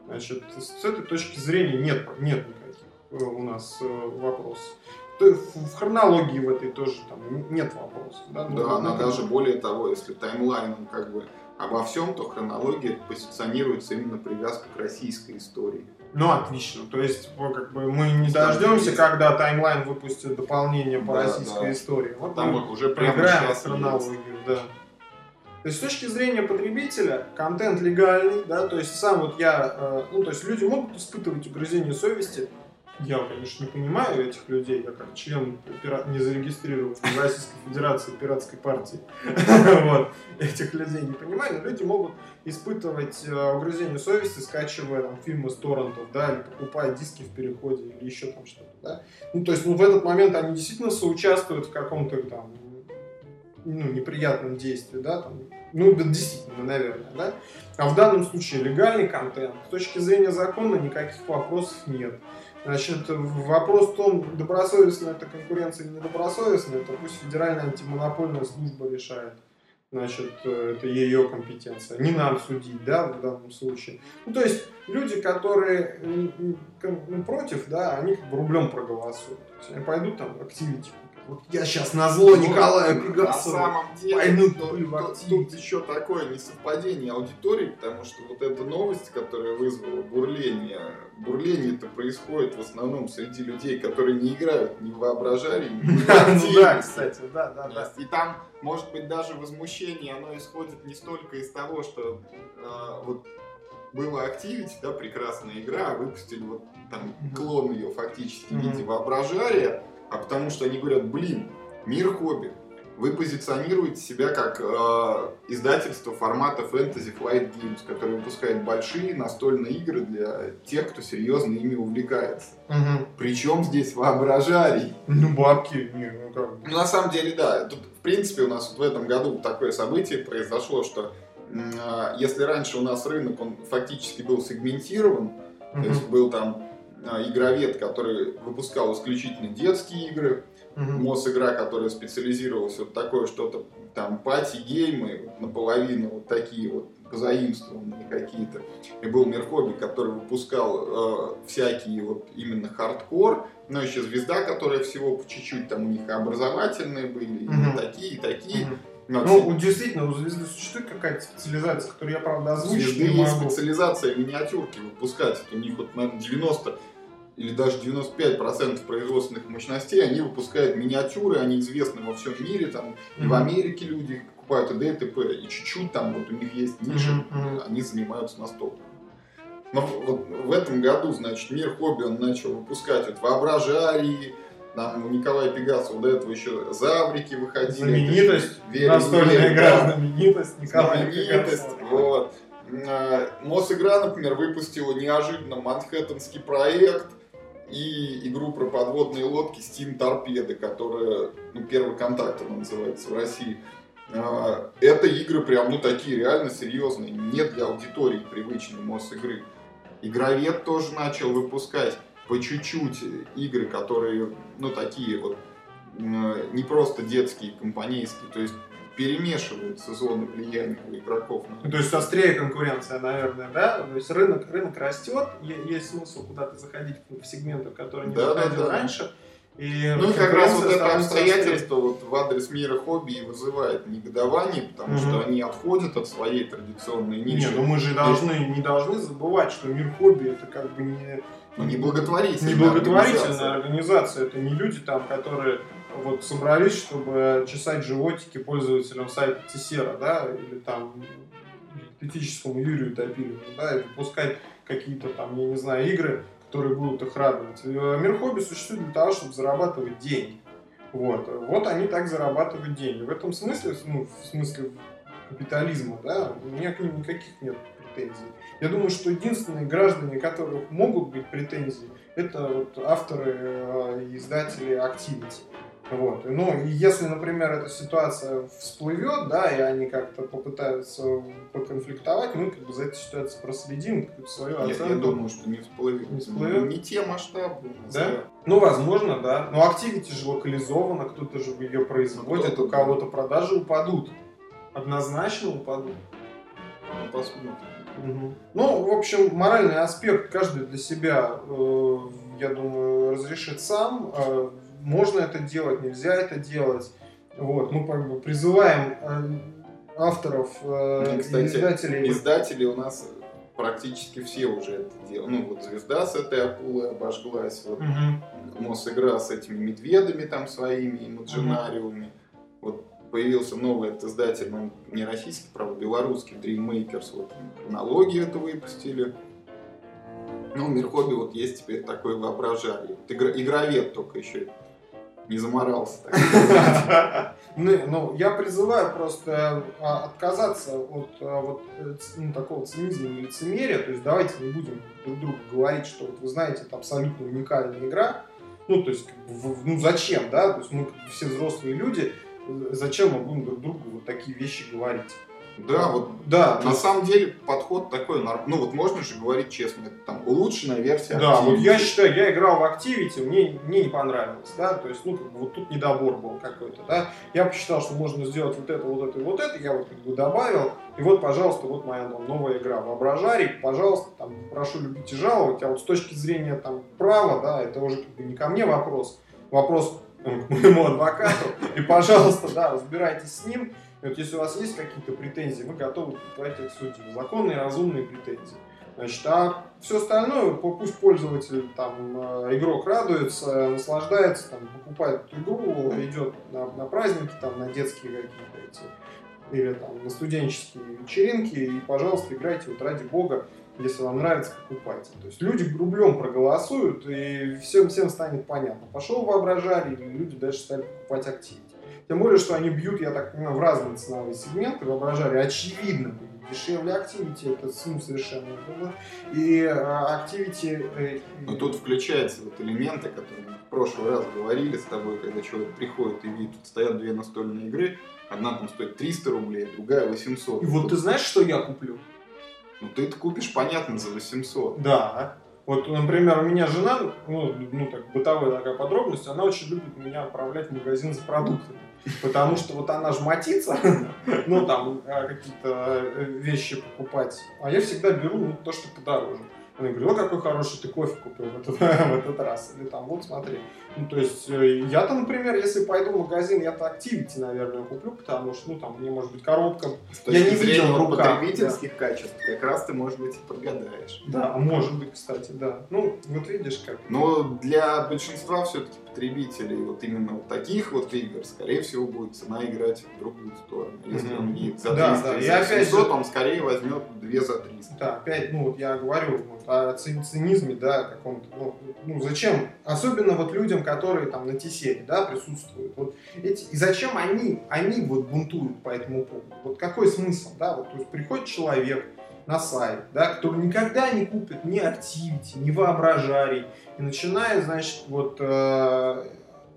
Значит, с этой точки зрения нет, нет никаких э, у нас э, вопросов. В хронологии в этой тоже там нет вопросов. Да, Да, она ну, даже более того, если таймлайном как бы обо всем, то хронология позиционируется именно привязка к российской истории. Ну, отлично. То есть, как бы мы не дождемся, когда таймлайн выпустит дополнение по Да, российской да. истории. Вот Там мы уже прямо сейчас хронологию, да. То есть с точки зрения потребителя контент легальный, да, то есть сам вот я, э, ну то есть люди могут испытывать угрызение совести. Я, конечно, не понимаю этих людей, я как член пира- не зарегистрированной в Российской Федерации пиратской партии, [laughs] вот, этих людей не понимаю, но люди могут испытывать э, угрызение совести, скачивая там фильмы с торрентов, да, или покупая диски в переходе, или еще там что-то, да. Ну, то есть, ну, в этот момент они действительно соучаствуют в каком-то там ну, неприятном действии, да, там, ну, действительно, наверное, да. А в данном случае легальный контент. С точки зрения закона никаких вопросов нет. Значит, вопрос в том, добросовестная это конкуренция или недобросовестная, это пусть Федеральная антимонопольная служба решает. Значит, э, это ее компетенция. Не нам судить, да, в данном случае. Ну, то есть, люди, которые ну, против, да, они как бы рублем проголосуют. Они пойдут там в активити. Вот я сейчас на зло Николая Ну, На Пегасова. самом деле, Пойду тут, тут- тут еще такое несовпадение аудитории, потому что вот эта новость, которая вызвала бурление, бурление-то происходит в основном среди людей, которые не играют ни в воображарии, ни в [laughs] Ну да, кстати, да, да, да. И там, может быть, даже возмущение, оно исходит не столько из того, что э, вот была Activity, да, прекрасная игра, а выпустили вот там клон ее фактически в виде воображария, а потому что они говорят, блин, мир хобби, вы позиционируете себя как э, издательство формата Fantasy Flight Games, которое выпускает большие настольные игры для тех, кто серьезно ими увлекается. Мгм. Причем здесь воображарий. Ну, бабки, не, ну как бы. Ну, на самом деле, да. Тут, в принципе, у нас вот в этом году такое событие произошло, что а, если раньше у нас рынок, он фактически был сегментирован, то есть был там игровед, который выпускал исключительно детские игры, Мгм. Мосигра, которая специализировалась вот такое что-то, там, пати-геймы, наполовину вот такие вот позаимствованные какие-то. И был Мир Хобби, который выпускал э, всякие вот именно хардкор, но еще Звезда, которая всего по чуть-чуть, там у них и образовательные были, и Мгм. такие, и такие. Мгм. Но Ну, вот действительно, у звезды существует какая-то специализация, которую я, правда, озвучить Звезды есть специализация миниатюрки выпускать. Это у них вот, наверное, 90 или даже 95% производственных мощностей, они выпускают миниатюры, они известны во всем мире, там, и в. Америке люди их покупают, и т.д. и т.п. И чуть-чуть там вот у них есть Мгм, мгм. они занимаются настолкой. Но вот в этом году, значит, мир хобби он начал выпускать вот воображарии, там у Николая Пегасова до этого еще Заврики выходили. Знаменитость, настольная игра, да знаменитость, Николай знаменитость. Пегасов. Вот. Э, Мосигра, например, выпустила неожиданно манхэттенский проект и игру про подводные лодки Steam Торпеды, которая, ну, первый контакт она называется в России. Э, Это игры прям, ну, такие реально серьезные, не для аудитории привычной Мосигры. Игровед тоже начал выпускать по чуть-чуть игры, которые, ну, такие вот, не просто детские, компанейские. То есть перемешиваются зоны влияния у игроков. Ну, то есть острее конкуренция, наверное, да? То есть рынок, рынок растет, есть смысл куда-то заходить в сегменты, в которые не да, заходил да, да. раньше. И ну и как раз вот это обстоятельство вот в адрес мира хобби и вызывает негодование, потому угу. что они отходят от своей традиционной ниши. Не, ну мы же должны, не должны забывать, что мир хобби это как бы не... Ну, не благотворительная, не благотворительная организация. организация. Это не люди там, которые вот собрались, чтобы чесать животики пользователям сайта Тесера, да, или там критическому Юрию Топилину, да, и выпускать какие-то там, я не знаю, игры, которые будут их радовать. Э, мир хобби существует для того, чтобы зарабатывать деньги. Вот. Вот они так зарабатывают деньги. В этом смысле, ну, в смысле капитализма, да, у меня к ним никаких нет претензий. Я думаю, что единственные граждане, которых могут быть претензии, это вот авторы э, и издатели Activity. Вот. Ну, если, например, эта ситуация всплывет, да, и они как-то попытаются поконфликтовать, мы как бы за этой ситуацией проследим, какую-то свою оценку. Я, я думаю, что не всплывет. Не всплывет? Не те масштабы. Да? Ну, возможно, да. Но Activity же локализовано, кто-то же ее производит, ну, у кого-то продажи упадут. Однозначно упадут. Ну, посмотрим. Угу. Ну, в общем, моральный аспект каждый для себя, э, я думаю, разрешит сам. Э, можно это делать, нельзя это делать. Вот, мы как бы призываем э, авторов э, Кстати, издателей. Издатели у нас практически все уже это делают. Ну, вот звезда с этой акулой обожглась, вот угу. Мосигра с этими медведами там своими, имаджинариумами. Угу. Вот появился новый этот издатель, он не российский, правда, белорусский, Dreammakers, вот хронологию это выпустили. Ну, Мир Хобби вот есть теперь такой воображали. Игр, игровед только еще не заморался. [laughs] Ну, ну, я призываю просто а, отказаться от а, вот э, ну, такого цинизма и лицемерия. То есть давайте не будем друг другу говорить, что вот вы знаете, это абсолютно уникальная игра. Ну, то есть, ну зачем, да? То есть мы все взрослые люди, зачем мы будем друг другу вот такие вещи говорить? Да, вот да, на самом деле подход такой, ну вот можно же говорить честно, это там улучшенная версия Да, Activity. вот я считаю, я играл в Activity, мне, мне не понравилось, да, то есть, ну, как бы вот тут недобор был какой-то, да, я посчитал, что можно сделать вот это, вот это и вот это, я вот как бы добавил, и вот, пожалуйста, вот моя там, новая игра Воображарик, пожалуйста, там, прошу любить и жаловать, а вот с точки зрения там права, да, это уже как бы не ко мне вопрос, вопрос к моему адвокату, и, пожалуйста, да, разбирайтесь с ним, и вот если у вас есть какие-то претензии, мы готовы платить их судьям. Законные, разумные претензии. Значит, а все остальное, пусть пользователь, там, э, игрок радуется, наслаждается, там, покупает эту игру, идет на, на праздники, там, на детские какие-то эти, или там, на студенческие вечеринки, и, пожалуйста, играйте, вот ради бога, если вам нравится, покупайте. То есть люди рублем проголосуют, и всем, всем станет понятно. Пошел воображали, и люди дальше стали покупать активы. Тем более, что они бьют, я так понимаю, в разные ценовые сегменты, воображали, очевидно, дешевле Activity, это ну, совершенно было. И а, Activity... Э, Но тут включаются вот элементы, которые мы в прошлый раз говорили с тобой, когда человек приходит и видит, тут стоят две настольные игры, одна там стоит 300 рублей, другая 800. И вот ты знаешь, что я куплю? Ну ты это купишь, понятно, за 800. Да. Вот, например, у меня жена, ну, ну так, бытовая такая подробность, она очень любит меня отправлять в магазин за продуктами. Потому что вот она жмотится, [laughs] ну там а, какие-то э, вещи покупать, а я всегда беру ну, то, что подороже. Она говорит, о, какой хороший ты кофе купил в этот, [laughs] в этот раз. Или там, вот смотри. Ну, то есть, э, я-то, например, если пойду в магазин, я-то Activity, наверное, куплю, потому что, ну, там, мне, может быть, коробка... С я не видел в руках. потребительских да. качеств, как раз ты, может быть, и подгадаешь. Да, может быть, кстати, да. Ну, вот видишь, как... Но для большинства все-таки потребителей вот именно вот таких вот игр, скорее всего, будет цена играть в другую сторону. Если mm-hmm. он не за 300 да, да. за 700, же... он скорее возьмет 2 за 300. Да, опять, ну, вот я говорю вот, о цинизме, да, каком-то, ну, ну, зачем? Особенно вот людям, которые там на Тесере, да, присутствуют. Вот эти, и зачем они, они вот бунтуют по этому поводу? Вот какой смысл, да? Вот, то есть приходит человек, на сайт, да, который никогда не купит ни Activity, ни Воображарий, и начинает, значит, вот э,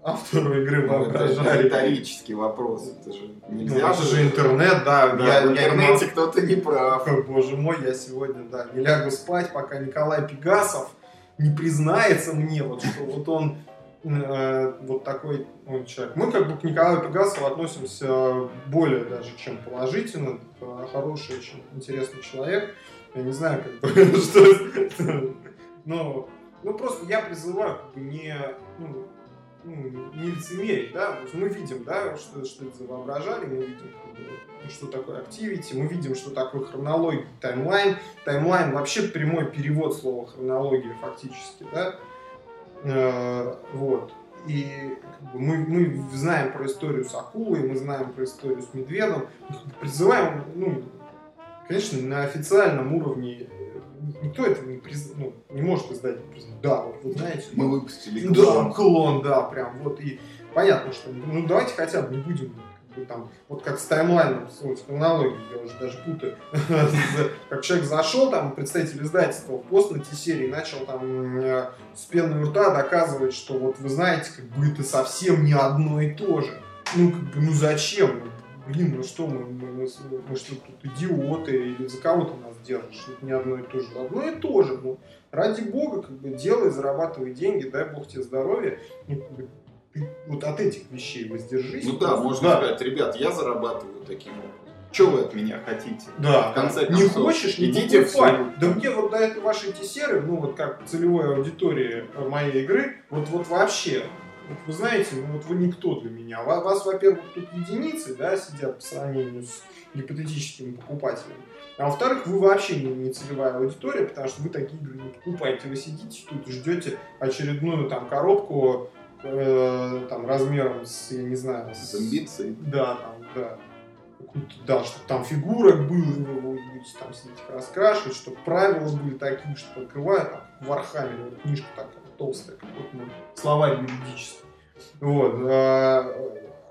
автору игры ну, Воображарий. Это риторический вопрос, это же нельзя. Ну, это же интернет, да. да я, в интернете кто-то не прав. Боже мой, я сегодня, да, не лягу спать, пока Николай Пегасов не признается мне, вот, что вот он э, вот такой он человек. Мы как бы к Николаю Пегасову относимся более даже, чем положительно. Это хороший, очень интересный человек. Я не знаю, как бы, [laughs] что... Но, ну, просто я призываю как бы не, ну, ну, не лицемерить, да, мы видим, да, что, что это за воображали, мы видим, что такое activity, мы видим, что такое хронология, таймлайн. Таймлайн вообще прямой перевод слова хронология фактически, да, э, вот. И как бы, мы, мы знаем про историю с акулой, мы знаем про историю с медведом, призываем, ну, конечно, на официальном уровне никто это не, приз... ну, не может издать, признать. Да, вот вы знаете. Мы выпустили клон. Да, клон, да, прям вот. И понятно, что ну давайте хотя бы не будем там, вот как с таймлайном, с хронологией, я уже даже путаю. [laughs] как человек зашел, там, представитель издательства пост на T-серии начал там э, с пеной рта доказывать, что вот вы знаете, как бы это совсем не одно и то же. Ну, как бы, ну зачем? блин, ну что, мы, мы, мы, мы что, тут идиоты, или за кого ты нас держишь? Это не одно и то же. Одно и то же. Ну, ради бога, как бы, делай, зарабатывай деньги, дай бог тебе здоровья. Вот от этих вещей воздержись. Ну да, можно да. сказать, ребят, я зарабатываю таким образом. Что вы от меня хотите? Да. В конце концов, не хочешь, не идите в Да мне вот до этой вашей эти серы, ну вот как целевой аудитории моей игры, вот, вот вообще, вот вы знаете, ну вот вы никто для меня. Вас, во-первых, тут единицы, да, сидят по сравнению с гипотетическими покупателями. А во-вторых, вы вообще не, не целевая аудитория, потому что вы такие игры не покупаете. Вы сидите тут, ждете очередную там коробку э, там размером с, я не знаю, с, с амбицией. Да, там, да. Да, чтобы там фигурок было, вы будете там сидеть раскрашивать, чтобы правила были такие, что открывают там в Вархаммере, вот книжка такая толстая, как вот, ну, словарь юридический. Вот. А,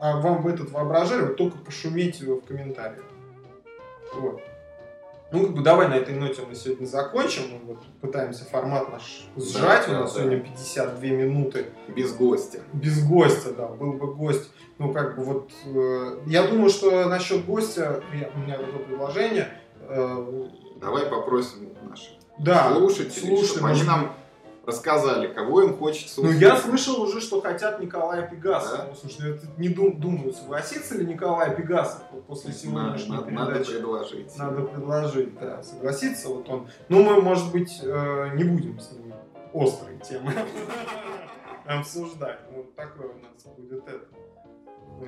а вам этот воображали, вот только пошумите в комментариях. Вот. Ну, как бы давай на этой ноте мы сегодня закончим. Мы вот пытаемся формат наш сжать. Да, У нас да, сегодня 52 минуты. Без гостя. Без гостя, да. Был бы гость. Ну, как бы вот... Э, я думаю, что насчет гостя... Я, у меня такое предложение. Э, давай попросим наших да, слушателей, слушателей чтобы они нам рассказали, кого им хочется услышать. Ну, я слышал уже, что хотят Николая Пегаса. Да? Ну, слушай, я не дум, думаю, согласится ли Николай Пегасов после сегодняшней надо, передачи. Надо предложить. Надо предложить, да. Согласится вот он. Ну, мы, может быть, э, не будем с ним острые темы [laughs] обсуждать. Вот такой у нас будет это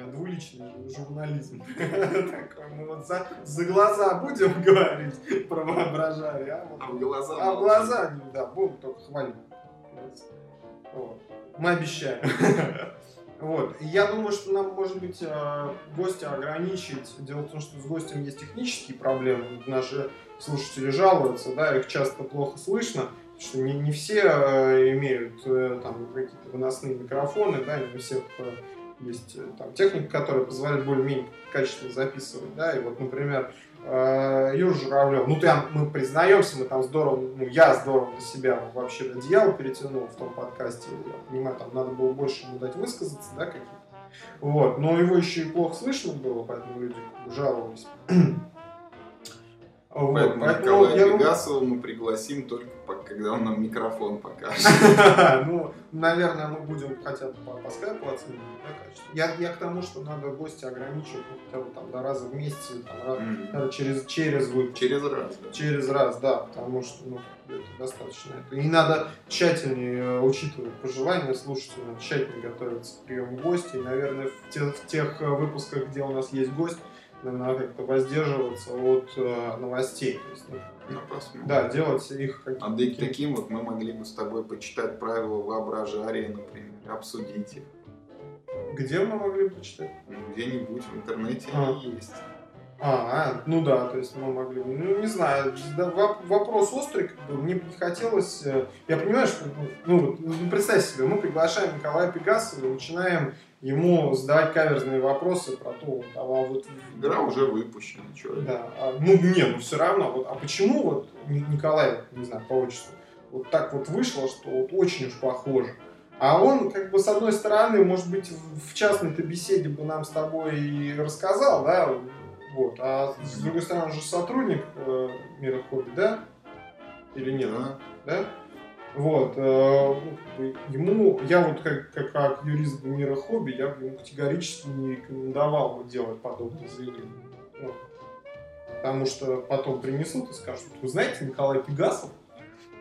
двуличный журнализм. [laughs] Такой, мы вот за, за глаза будем [laughs] говорить про воображали, а, вот, а в глаза, а в глаза, да, будем только хвалить. Вот. Мы обещаем. [laughs] Вот. Я думаю, что нам, может быть, э, гостя ограничить. Дело в том, что с гостем есть технические проблемы. Наши слушатели жалуются, да, их часто плохо слышно, что не, не все э, имеют э, там какие-то выносные микрофоны, да, не у всех есть там техника, которая позволяет более-менее качественно записывать, да, и вот, например, Э, Юра Журавлев, ну там мы признаемся, мы там здорово, ну я здорово для себя вообще одеяло перетянул в том подкасте, я понимаю, там надо было больше ему дать высказаться, да, какие-то. Вот, но его еще и плохо слышно было, поэтому люди жаловались. Вот, поэтому, поэтому Николая я Пегасова мы пригласим только когда он нам микрофон покажет. [laughs] Ну, наверное, мы будем хотя бы по скайпу оценить Я, я к тому, что надо гостя ограничивать там до раза в месяц, там, через, через выпуск. Через раз. Через раз, да, потому что ну, это достаточно. И надо тщательнее э, учитывать пожелания слушателей, надо тщательно готовиться к приему гостя. И, наверное, в тех, в тех э, выпусках, где у нас есть гость, надо как-то воздерживаться от э, новостей. То есть, ну, да, делать их каким-то... А и таким вот мы могли бы с тобой почитать правила воображария, например, обсудить их. Где мы могли бы почитать? Ну, где-нибудь в интернете а. они есть. А, ну да, то есть мы могли, ну не знаю, да, вопрос острый, как бы, мне бы не хотелось, э, я понимаю, что, ну, ну представь себе, мы приглашаем Николая Пегасова и начинаем ему задавать каверзные вопросы про то, вот, а вот... Игра уже выпущена, что Да, а, ну не, ну все равно, вот, а почему вот Николай, не знаю, по отчеству, вот так вот вышло, что вот очень уж похоже. А он, как бы, с одной стороны, может быть, в частной-то беседе бы нам с тобой и рассказал, да, вот. А с другой стороны, он же сотрудник э, мира хобби, да? Или нет? Да. да? Вот. э, ему, я вот как, как, как юрист мира хобби, я бы ему категорически не рекомендовал бы делать подобные заявления. Ну, потому что потом принесут и скажут, вы знаете, Николай Пегасов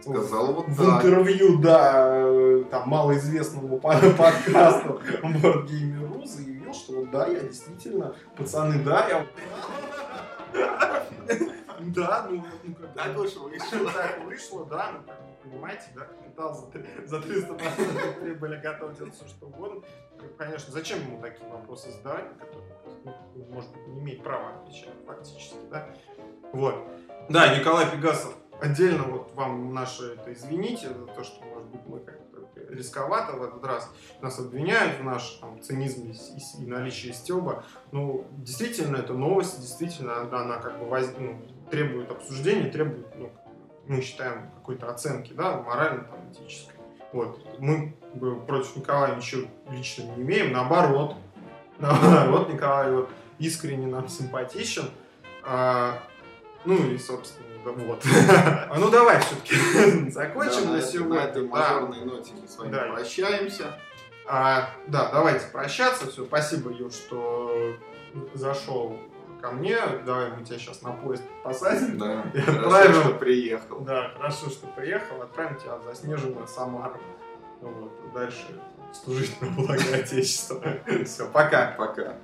Сказал вот в так. интервью, да, э, там, малоизвестному по- [laughs] подкасту Board Gamer.ru заявил, что вот да, я действительно, пацаны, да, я... Да, ну, ну, как бы- Так уж вышло. так вышло, да, ну, как вы понимаете, да, капитал за, за 300% прибыли готов делать все, что угодно. Ну, Конечно, зачем ему такие вопросы задавать, на которые, ну, может быть, не имеет права отвечать, фактически, да. Вот. Да, Николай Пегасов, отдельно вот вам наше это извините за то, что, может быть, мы как-то рисковато в этот раз нас обвиняют в нашем там, цинизме и, и наличии стеба. Ну, действительно, это новость, действительно, она, она как бы воз- ну, требует обсуждения, требует, ну, мы считаем, какой-то оценки, да, морально, там. Вот. Мы против Николая ничего лично не имеем, наоборот. Наоборот, Николай вот искренне нам симпатичен. А, ну и, собственно, вот. [laughs] А ну давай все-таки [laughs] закончим на сегодня. На этой Да. мажорной ноте мы с вами прощаемся. А, да, давайте прощаться. Все, спасибо, Юр, что зашел ко мне. Давай мы тебя сейчас на поезд посадим. Да, хорошо, что приехал. Да, хорошо, что приехал. Отправим тебя в заснеженную Самару. Вот, дальше служить на благо [laughs] Отечества. Все, пока. Пока.